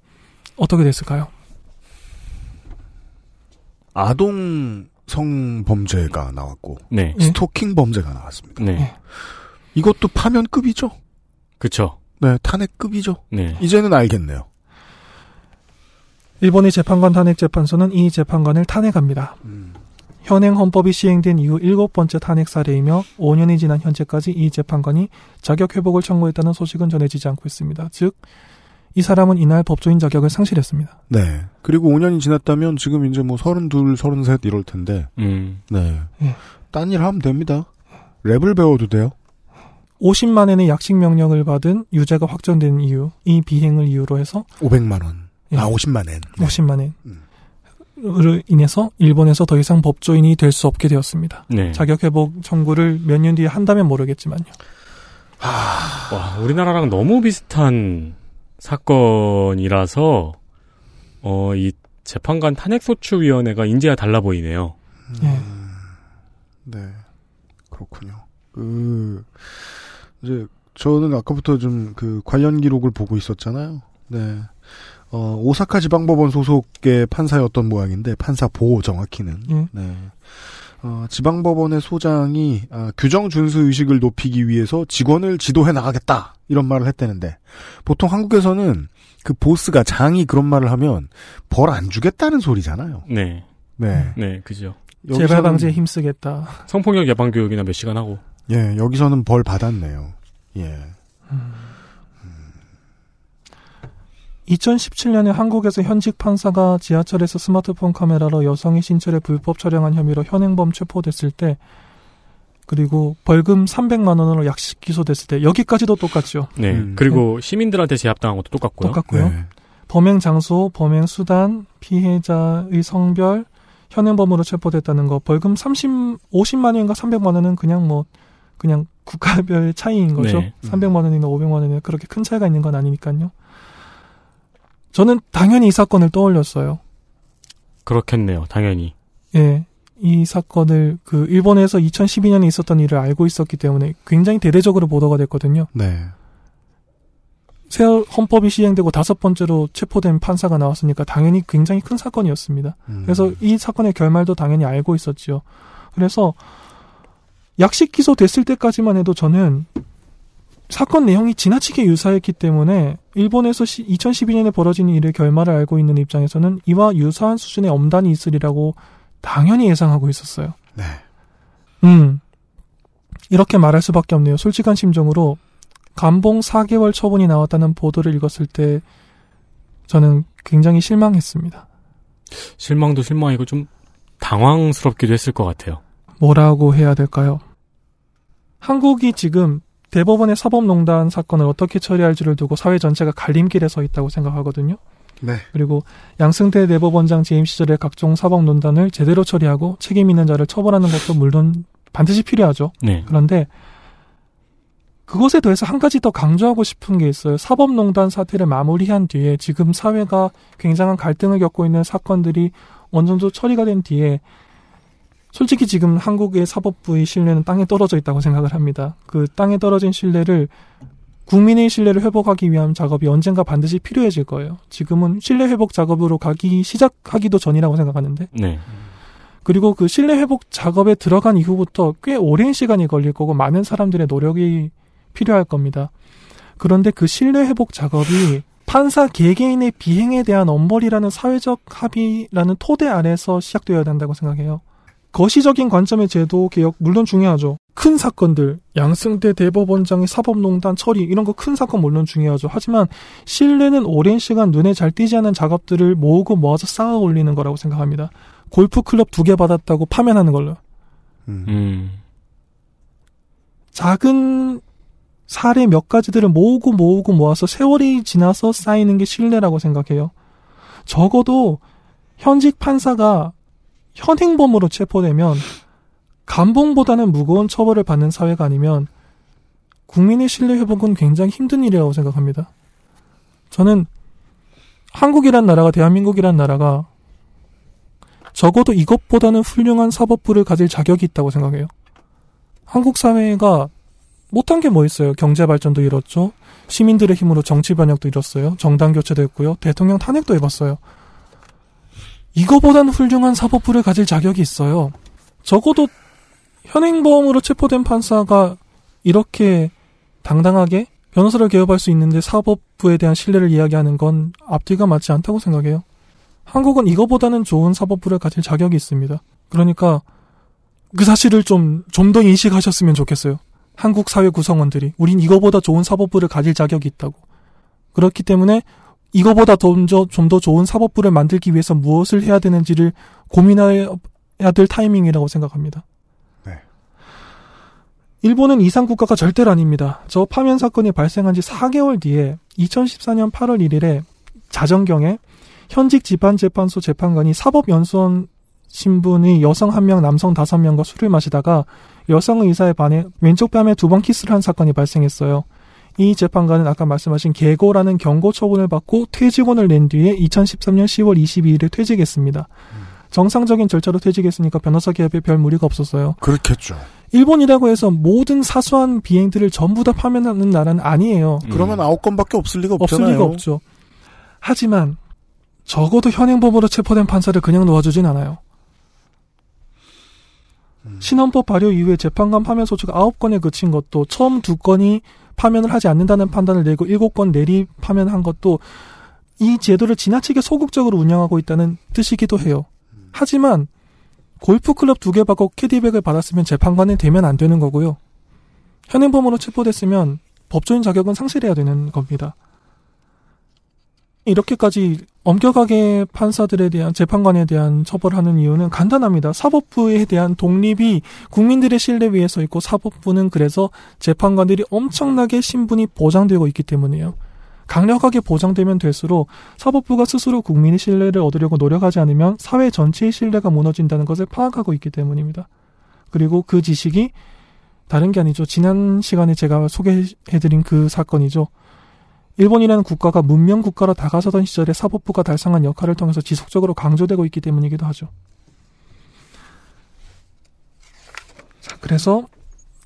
어떻게 됐을까요? 아동 성범죄가 나왔고 네. 예. 스토킹 범죄가 나왔습니다. 네. 이것도 파면급이죠. 그쵸. 네, 탄핵급이죠. 네. 이제는 알겠네요. 일본의 재판관 탄핵 재판소는 이 재판관을 탄핵합니다. 음. 현행 헌법이 시행된 이후 일곱 번째 탄핵 사례이며 5년이 지난 현재까지 이 재판관이 자격 회복을 청구했다는 소식은 전해지지 않고 있습니다. 즉, 이 사람은 이날 법조인 자격을 상실했습니다. 네. 그리고 5년이 지났다면 지금 이제 뭐 32, 33 이럴 텐데, 음. 네. 예. 딴일 하면 됩니다. 랩을 배워도 돼요. 50만 원의 약식 명령을 받은 유죄가 확정된 이유, 이 비행을 이유로 해서 500만 원. 예. 아, 50만 엔. 네. 50만 원. 음. 으로 인해서 일본에서 더 이상 법조인이 될 수 없게 되었습니다. 네. 자격 회복 청구를 몇 년 뒤에 한다면 모르겠지만요. 와, 우리나라랑 너무 비슷한 사건이라서, 어, 이 재판관 탄핵소추위원회가 인재가 달라 보이네요. 예. 네. 그렇군요. 그, 이제, 저는 아까부터 좀 그 관련 기록을 보고 있었잖아요. 네. 어, 오사카 지방법원 소속의 판사였던 모양인데, 판사 보 정확히는. 예. 네. 어, 지방법원의 소장이 아, 규정 준수 의식을 높이기 위해서 직원을 지도해 나가겠다 이런 말을 했다는데 보통 한국에서는 그 보스가 장이 그런 말을 하면 벌 안 주겠다는 소리잖아요. 네. 네. 네, 그죠. 재발 방지에 힘쓰겠다. 성폭력 예방 교육이나 몇 시간 하고. 예, 여기서는 벌 받았네요. 예. 2017년에 한국에서 현직 판사가 지하철에서 스마트폰 카메라로 여성의 신체를 불법 촬영한 혐의로 현행범 체포됐을 때 그리고 벌금 300만 원으로 약식 기소됐을 때 여기까지도 똑같죠. 네. 음. 그리고 시민들한테 제압당한 것도 똑같고요. 똑같고요. 네. 범행 장소, 범행 수단, 피해자의 성별, 현행범으로 체포됐다는 거 벌금 30, 50만 원인가 300만 원은 그냥 뭐 그냥 국가별 차이인 거죠. 네. 300만 원이나 500만 원이나 그렇게 큰 차이가 있는 건 아니니까요. 저는 당연히 이 사건을 떠올렸어요. 그렇겠네요. 당연히. 예. 이 사건을 그 일본에서 2012년에 있었던 일을 알고 있었기 때문에 굉장히 대대적으로 보도가 됐거든요. 네. 새 헌법이 시행되고 다섯 번째로 체포된 판사가 나왔으니까 당연히 굉장히 큰 사건이었습니다. 음. 그래서 이 사건의 결말도 당연히 알고 있었지요. 그래서 약식 기소됐을 때까지만 해도 저는 사건 내용이 지나치게 유사했기 때문에 일본에서 2012년에 벌어진 일의 결말을 알고 있는 입장에서는 이와 유사한 수준의 엄단이 있으리라고 당연히 예상하고 있었어요. 네. 음. 이렇게 말할 수밖에 없네요. 솔직한 심정으로 감봉 4개월 처분이 나왔다는 보도를 읽었을 때 저는 굉장히 실망했습니다. 실망도 실망이고 좀 당황스럽기도 했을 것 같아요. 뭐라고 해야 될까요? 한국이 지금 대법원의 사법농단 사건을 어떻게 처리할지를 두고 사회 전체가 갈림길에 서 있다고 생각하거든요. 네. 그리고 양승태 대법원장 재임 시절의 각종 사법농단을 제대로 처리하고 책임 있는 자를 처벌하는 것도 물론 반드시 필요하죠. 네. 그런데 그것에 더해서 한 가지 더 강조하고 싶은 게 있어요. 사법농단 사태를 마무리한 뒤에 지금 사회가 굉장한 갈등을 겪고 있는 사건들이 어느 정도 처리가 된 뒤에 솔직히 지금 한국의 사법부의 신뢰는 땅에 떨어져 있다고 생각을 합니다. 그 땅에 떨어진 신뢰를 국민의 신뢰를 회복하기 위한 작업이 언젠가 반드시 필요해질 거예요. 지금은 신뢰 회복 작업으로 가기 시작하기도 전이라고 생각하는데 네. 그리고 그 신뢰 회복 작업에 들어간 이후부터 꽤 오랜 시간이 걸릴 거고 많은 사람들의 노력이 필요할 겁니다. 그런데 그 신뢰 회복 작업이 판사 개개인의 비행에 대한 엄벌이라는 사회적 합의라는 토대 아래서 시작되어야 된다고 생각해요. 거시적인 관점의 제도 개혁 물론 중요하죠. 큰 사건들, 양승태 대법원장의 사법농단 처리 이런 거 큰 사건 물론 중요하죠. 하지만 신뢰는 오랜 시간 눈에 잘 띄지 않은 작업들을 모으고 모아서 쌓아 올리는 거라고 생각합니다. 골프 클럽 두 개 받았다고 파면하는 걸로. 음. 작은 사례 몇 가지들을 모으고 모으고 모아서 세월이 지나서 쌓이는 게 신뢰라고 생각해요. 적어도 현직 판사가 현행범으로 체포되면 감봉보다는 무거운 처벌을 받는 사회가 아니면 국민의 신뢰 회복은 굉장히 힘든 일이라고 생각합니다. 저는 한국이란 나라가 대한민국이란 나라가 적어도 이것보다는 훌륭한 사법부를 가질 자격이 있다고 생각해요. 한국 사회가 못한 게 뭐 있어요? 경제 발전도 이뤘죠. 시민들의 힘으로 정치 변혁도 이뤘어요. 정당 교체도 했고요. 대통령 탄핵도 해봤어요. 이거보다는 훌륭한 사법부를 가질 자격이 있어요. 적어도 현행범으로 체포된 판사가 이렇게 당당하게 변호사를 개업할 수 있는데 사법부에 대한 신뢰를 이야기하는 건 앞뒤가 맞지 않다고 생각해요. 한국은 이거보다는 좋은 사법부를 가질 자격이 있습니다. 그러니까 그 사실을 좀, 좀 더 인식하셨으면 좋겠어요. 한국 사회 구성원들이. 우린 이거보다 좋은 사법부를 가질 자격이 있다고. 그렇기 때문에 이거보다 좀더 좋은 사법부를 만들기 위해서 무엇을 해야 되는지를 고민해야 될 타이밍이라고 생각합니다. 네. 일본은 이상 국가가 절대로 아닙니다. 저 파면 사건이 발생한 지 4개월 뒤에 2014년 8월 1일에 자정경에 현직 지방재판소 재판관이 사법연수원 신분의 여성 한 명, 남성 다섯 명과 술을 마시다가 여성 의사에 반해 왼쪽 뺨에 두 번 키스를 한 사건이 발생했어요. 이 재판관은 아까 말씀하신 개고라는 경고 처분을 받고 퇴직원을 낸 뒤에 2013년 10월 22일에 퇴직했습니다. 정상적인 절차로 퇴직했으니까 변호사 개업에 별 무리가 없었어요. 그렇겠죠. 일본이라고 해서 모든 사소한 비행들을 전부 다 파면하는 나라는 아니에요. 그러면 아홉 건밖에 없을 리가 없을 없잖아요. 리가 없죠. 하지만 적어도 현행법으로 체포된 판사를 그냥 놓아주진 않아요. 신헌법 발효 이후에 재판관 파면 소추가 9건에 그친 것도 처음 두 건이 파면을 하지 않는다는 판단을 내고 7건 내리 파면한 것도 이 제도를 지나치게 소극적으로 운영하고 있다는 뜻이기도 해요. 하지만 골프클럽 두 개 받고 캐디백을 받았으면 재판관이 되면 안 되는 거고요. 현행범으로 체포됐으면 법조인 자격은 상실해야 되는 겁니다. 이렇게까지 엄격하게 판사들에 대한 재판관에 대한 처벌하는 이유는 간단합니다. 사법부에 대한 독립이 국민들의 신뢰 위에 서 있고 사법부는 그래서 재판관들이 엄청나게 신분이 보장되고 있기 때문이에요. 강력하게 보장되면 될수록 사법부가 스스로 국민의 신뢰를 얻으려고 노력하지 않으면 사회 전체의 신뢰가 무너진다는 것을 파악하고 있기 때문입니다. 그리고 그 지식이 다른 게 아니죠. 지난 시간에 제가 소개해드린 그 사건이죠. 일본이라는 국가가 문명 국가로 다가서던 시절에 사법부가 달성한 역할을 통해서 지속적으로 강조되고 있기 때문이기도 하죠. 자, 그래서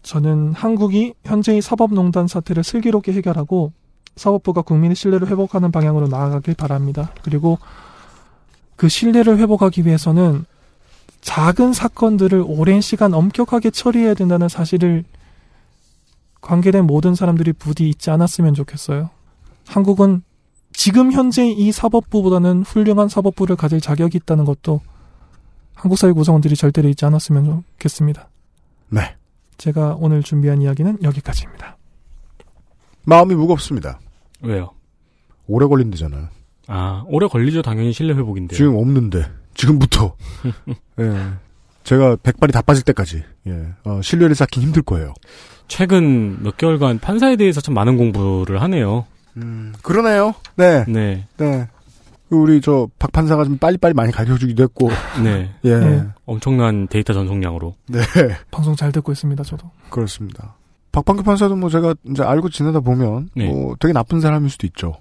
저는 한국이 현재의 사법농단 사태를 슬기롭게 해결하고 사법부가 국민의 신뢰를 회복하는 방향으로 나아가길 바랍니다. 그리고 그 신뢰를 회복하기 위해서는 작은 사건들을 오랜 시간 엄격하게 처리해야 된다는 사실을 관계된 모든 사람들이 부디 잊지 않았으면 좋겠어요. 한국은 지금 현재 이 사법부보다는 훌륭한 사법부를 가질 자격이 있다는 것도 한국 사회 구성원들이 절대로 잊지 않았으면 좋겠습니다. 네. 제가 오늘 준비한 이야기는 여기까지입니다. 마음이 무겁습니다. 왜요? 오래 걸린대잖아요. 아, 오래 걸리죠. 당연히 실내 회복인데. 지금 없는데 지금부터 예. 제가 백발이 다 빠질 때까지 예. 어, 신뢰를 쌓긴 힘들 거예요. 최근 몇 개월간 판사에 대해서 참 많은 공부를 하네요. 음, 그러네요. 네, 네. 네. 우리 저 박 판사가 좀 빨리빨리 많이 가르쳐주기도 했고, 네. 예, 네. 엄청난 데이터 전송량으로. 네, 방송 잘 듣고 있습니다. 저도. 그렇습니다. 박판규 판사도 뭐 제가 이제 알고 지내다 보면 네. 뭐 되게 나쁜 사람일 수도 있죠.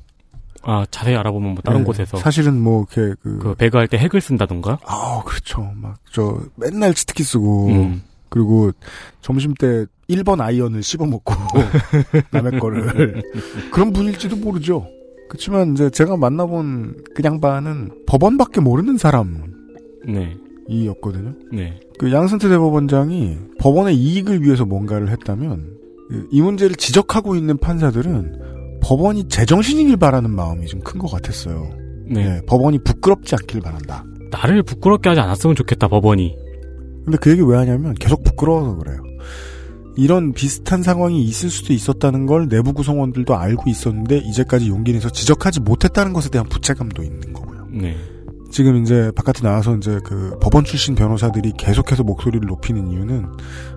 아, 자세히 알아보면 뭐 다른 네. 곳에서 사실은 뭐 이렇게 그, 그 배그할 때 핵을 쓴다던가. 아 그렇죠. 막 저 맨날 치트키 쓰고 음. 그리고 점심 때 1번 아이언을 씹어 먹고 남의 거를 그런 분일지도 모르죠. 그렇지만 이제 제가 만나본 그 양반은 법원밖에 모르는 사람이었거든요. 네. 네. 그 양승태 대법원장이 법원의 이익을 위해서 뭔가를 했다면 그이 문제를 지적하고 있는 판사들은 법원이 제정신이길 바라는 마음이 좀 큰 것 같았어요. 네. 예, 법원이 부끄럽지 않길 바란다. 나를 부끄럽게 하지 않았으면 좋겠다, 법원이. 근데 그 얘기 왜 하냐면 계속 부끄러워서 그래요. 이런 비슷한 상황이 있을 수도 있었다는 걸 내부 구성원들도 알고 있었는데 이제까지 용기 내서 지적하지 못했다는 것에 대한 부채감도 있는 거고요. 네. 지금 이제 바깥에 나와서 이제 그 법원 출신 변호사들이 계속해서 목소리를 높이는 이유는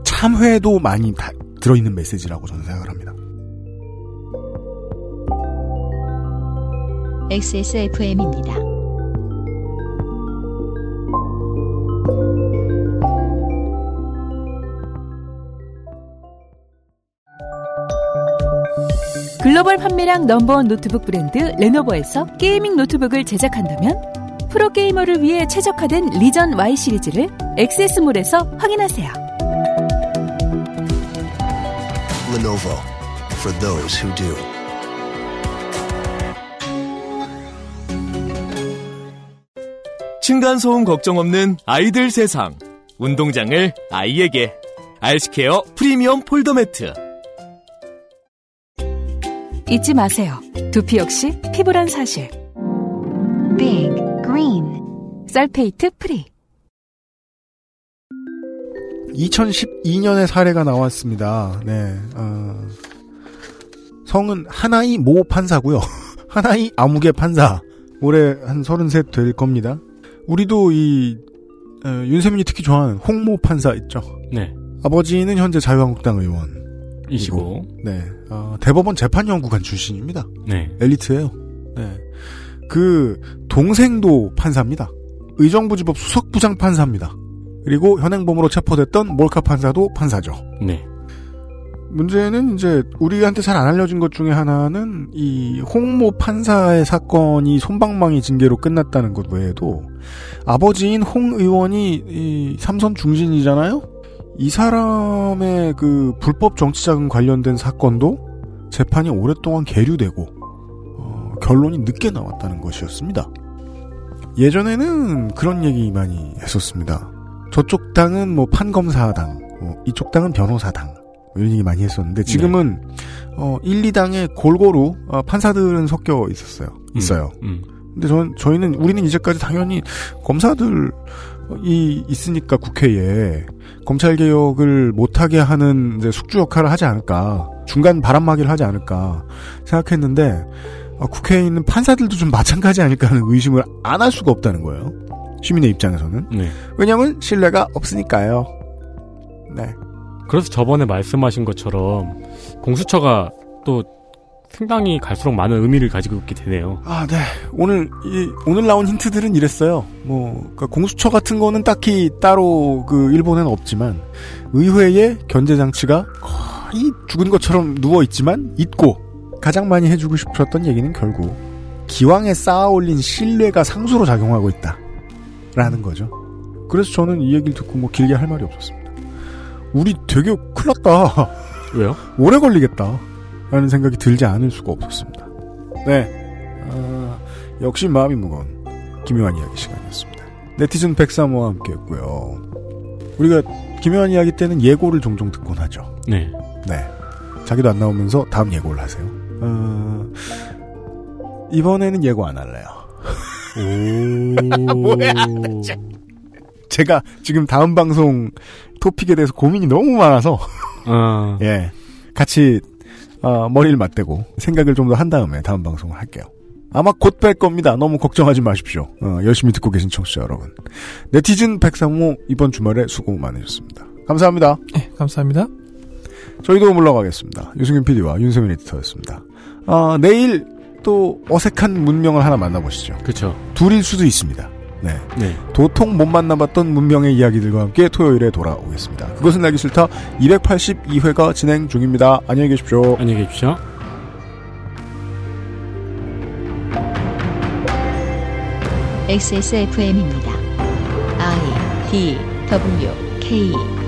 참회도 많이 다 들어있는 메시지라고 저는 생각을 합니다. XSFM입니다. 글로벌 판매량 number one 노트북 브랜드 레노버에서 gaming 노트북을 제작한다면 프로게이머를 위해 최적화된 리전 Y 시리즈를 액세스몰에서 확인하세요. Lenovo for those who do. 층간 소음 걱정 없는 아이들 세상. 운동장을 아이에게. 알스케어 프리미엄 폴더 매트. 잊지 마세요. 두피 역시 피부란 사실. Big Green sulfate free. 2012년에 사례가 나왔습니다. 네, 어, 성은 하나이 모 판사고요. 하나이 아무개 판사. 올해 한 33 될 겁니다. 우리도 이 어, 윤세민이 특히 좋아하는 홍모 판사 있죠. 네. 아버지는 현재 자유한국당 의원. 이시고. 네, 어, 대법원 재판연구관 출신입니다. 네. 엘리트예요. 네, 그 동생도 판사입니다. 의정부지법 수석부장 판사입니다. 그리고 현행범으로 체포됐던 몰카 판사도 판사죠. 네. 문제는 이제 우리한테 잘 안 알려진 것 중에 하나는 이 홍모 판사의 사건이 손방망이 징계로 끝났다는 것 외에도 아버지인 홍 의원이 이 삼선 중진이잖아요. 이 사람의 그 불법 정치자금 관련된 사건도 재판이 오랫동안 계류되고 어, 결론이 늦게 나왔다는 것이었습니다. 예전에는 그런 얘기 많이 했었습니다. 저쪽 당은 뭐 판검사당, 뭐 이쪽 당은 변호사당 이런 얘기 많이 했었는데 지금은 어 1, 2당에 골고루 어, 판사들은 섞여 있었어요. 있어요. 음. 근데 전 저희는 우리는 이제까지 당연히 검사들 이 있으니까 국회에 검찰 개혁을 못하게 하는 숙주 역할을 하지 않을까 중간 바람막이를 하지 않을까 생각했는데 어, 국회에 있는 판사들도 좀 마찬가지 아닐까 하는 의심을 안 할 수가 없다는 거예요. 시민의 입장에서는 네. 왜냐하면 신뢰가 없으니까요. 네. 그래서 저번에 말씀하신 것처럼 공수처가 또 상당히 갈수록 많은 의미를 가지고 있게 되네요. 아, 네. 오늘, 이, 오늘 나온 힌트들은 이랬어요. 뭐, 그러니까 공수처 같은 거는 딱히 따로 그 일본에는 없지만, 의회의 견제 장치가 거의 죽은 것처럼 누워 있지만, 있고, 가장 많이 해주고 싶었던 얘기는 결국, 기왕에 쌓아 올린 신뢰가 상수로 작용하고 있다. 라는 거죠. 그래서 저는 이 얘기를 듣고 뭐 길게 할 말이 없었습니다. 우리 되게 큰일 났다. 왜요? 오래 걸리겠다. 라는 생각이 들지 않을 수가 없었습니다. 네. 아, 역시 마음이 무거운 김요한 이야기 시간이었습니다. 네티즌 103호와 함께 했고요. 우리가 김요한 이야기 때는 예고를 종종 듣곤 하죠. 네. 네. 자기도 안 나오면서 다음 예고를 하세요. 어, 이번에는 예고 안 할래요. 뭐야, 제가 지금 다음 방송 토픽에 대해서 고민이 너무 많아서 어. 예. 같이, 어, 머리를 맞대고 생각을 좀 더 한 다음에 다음 방송을 할게요. 아마 곧 뵐 겁니다. 너무 걱정하지 마십시오. 어, 열심히 듣고 계신 청취자 여러분. 네티즌 백상모 이번 주말에 수고 많으셨습니다. 감사합니다. 네, 감사합니다. 저희도 물러가겠습니다. 유승균 PD와 윤세민 에디터였습니다. 아, 내일 또 어색한 문명을 하나 만나보시죠. 그렇죠. 둘일 수도 있습니다. 네. 네. 도통 못 만나봤던 문명의 이야기들과 함께 토요일에 돌아오겠습니다. 그것은 알기 싫다 282회가 진행 중입니다. 안녕히 계십시오. 안녕히 계십시오. XSFM입니다. I D W K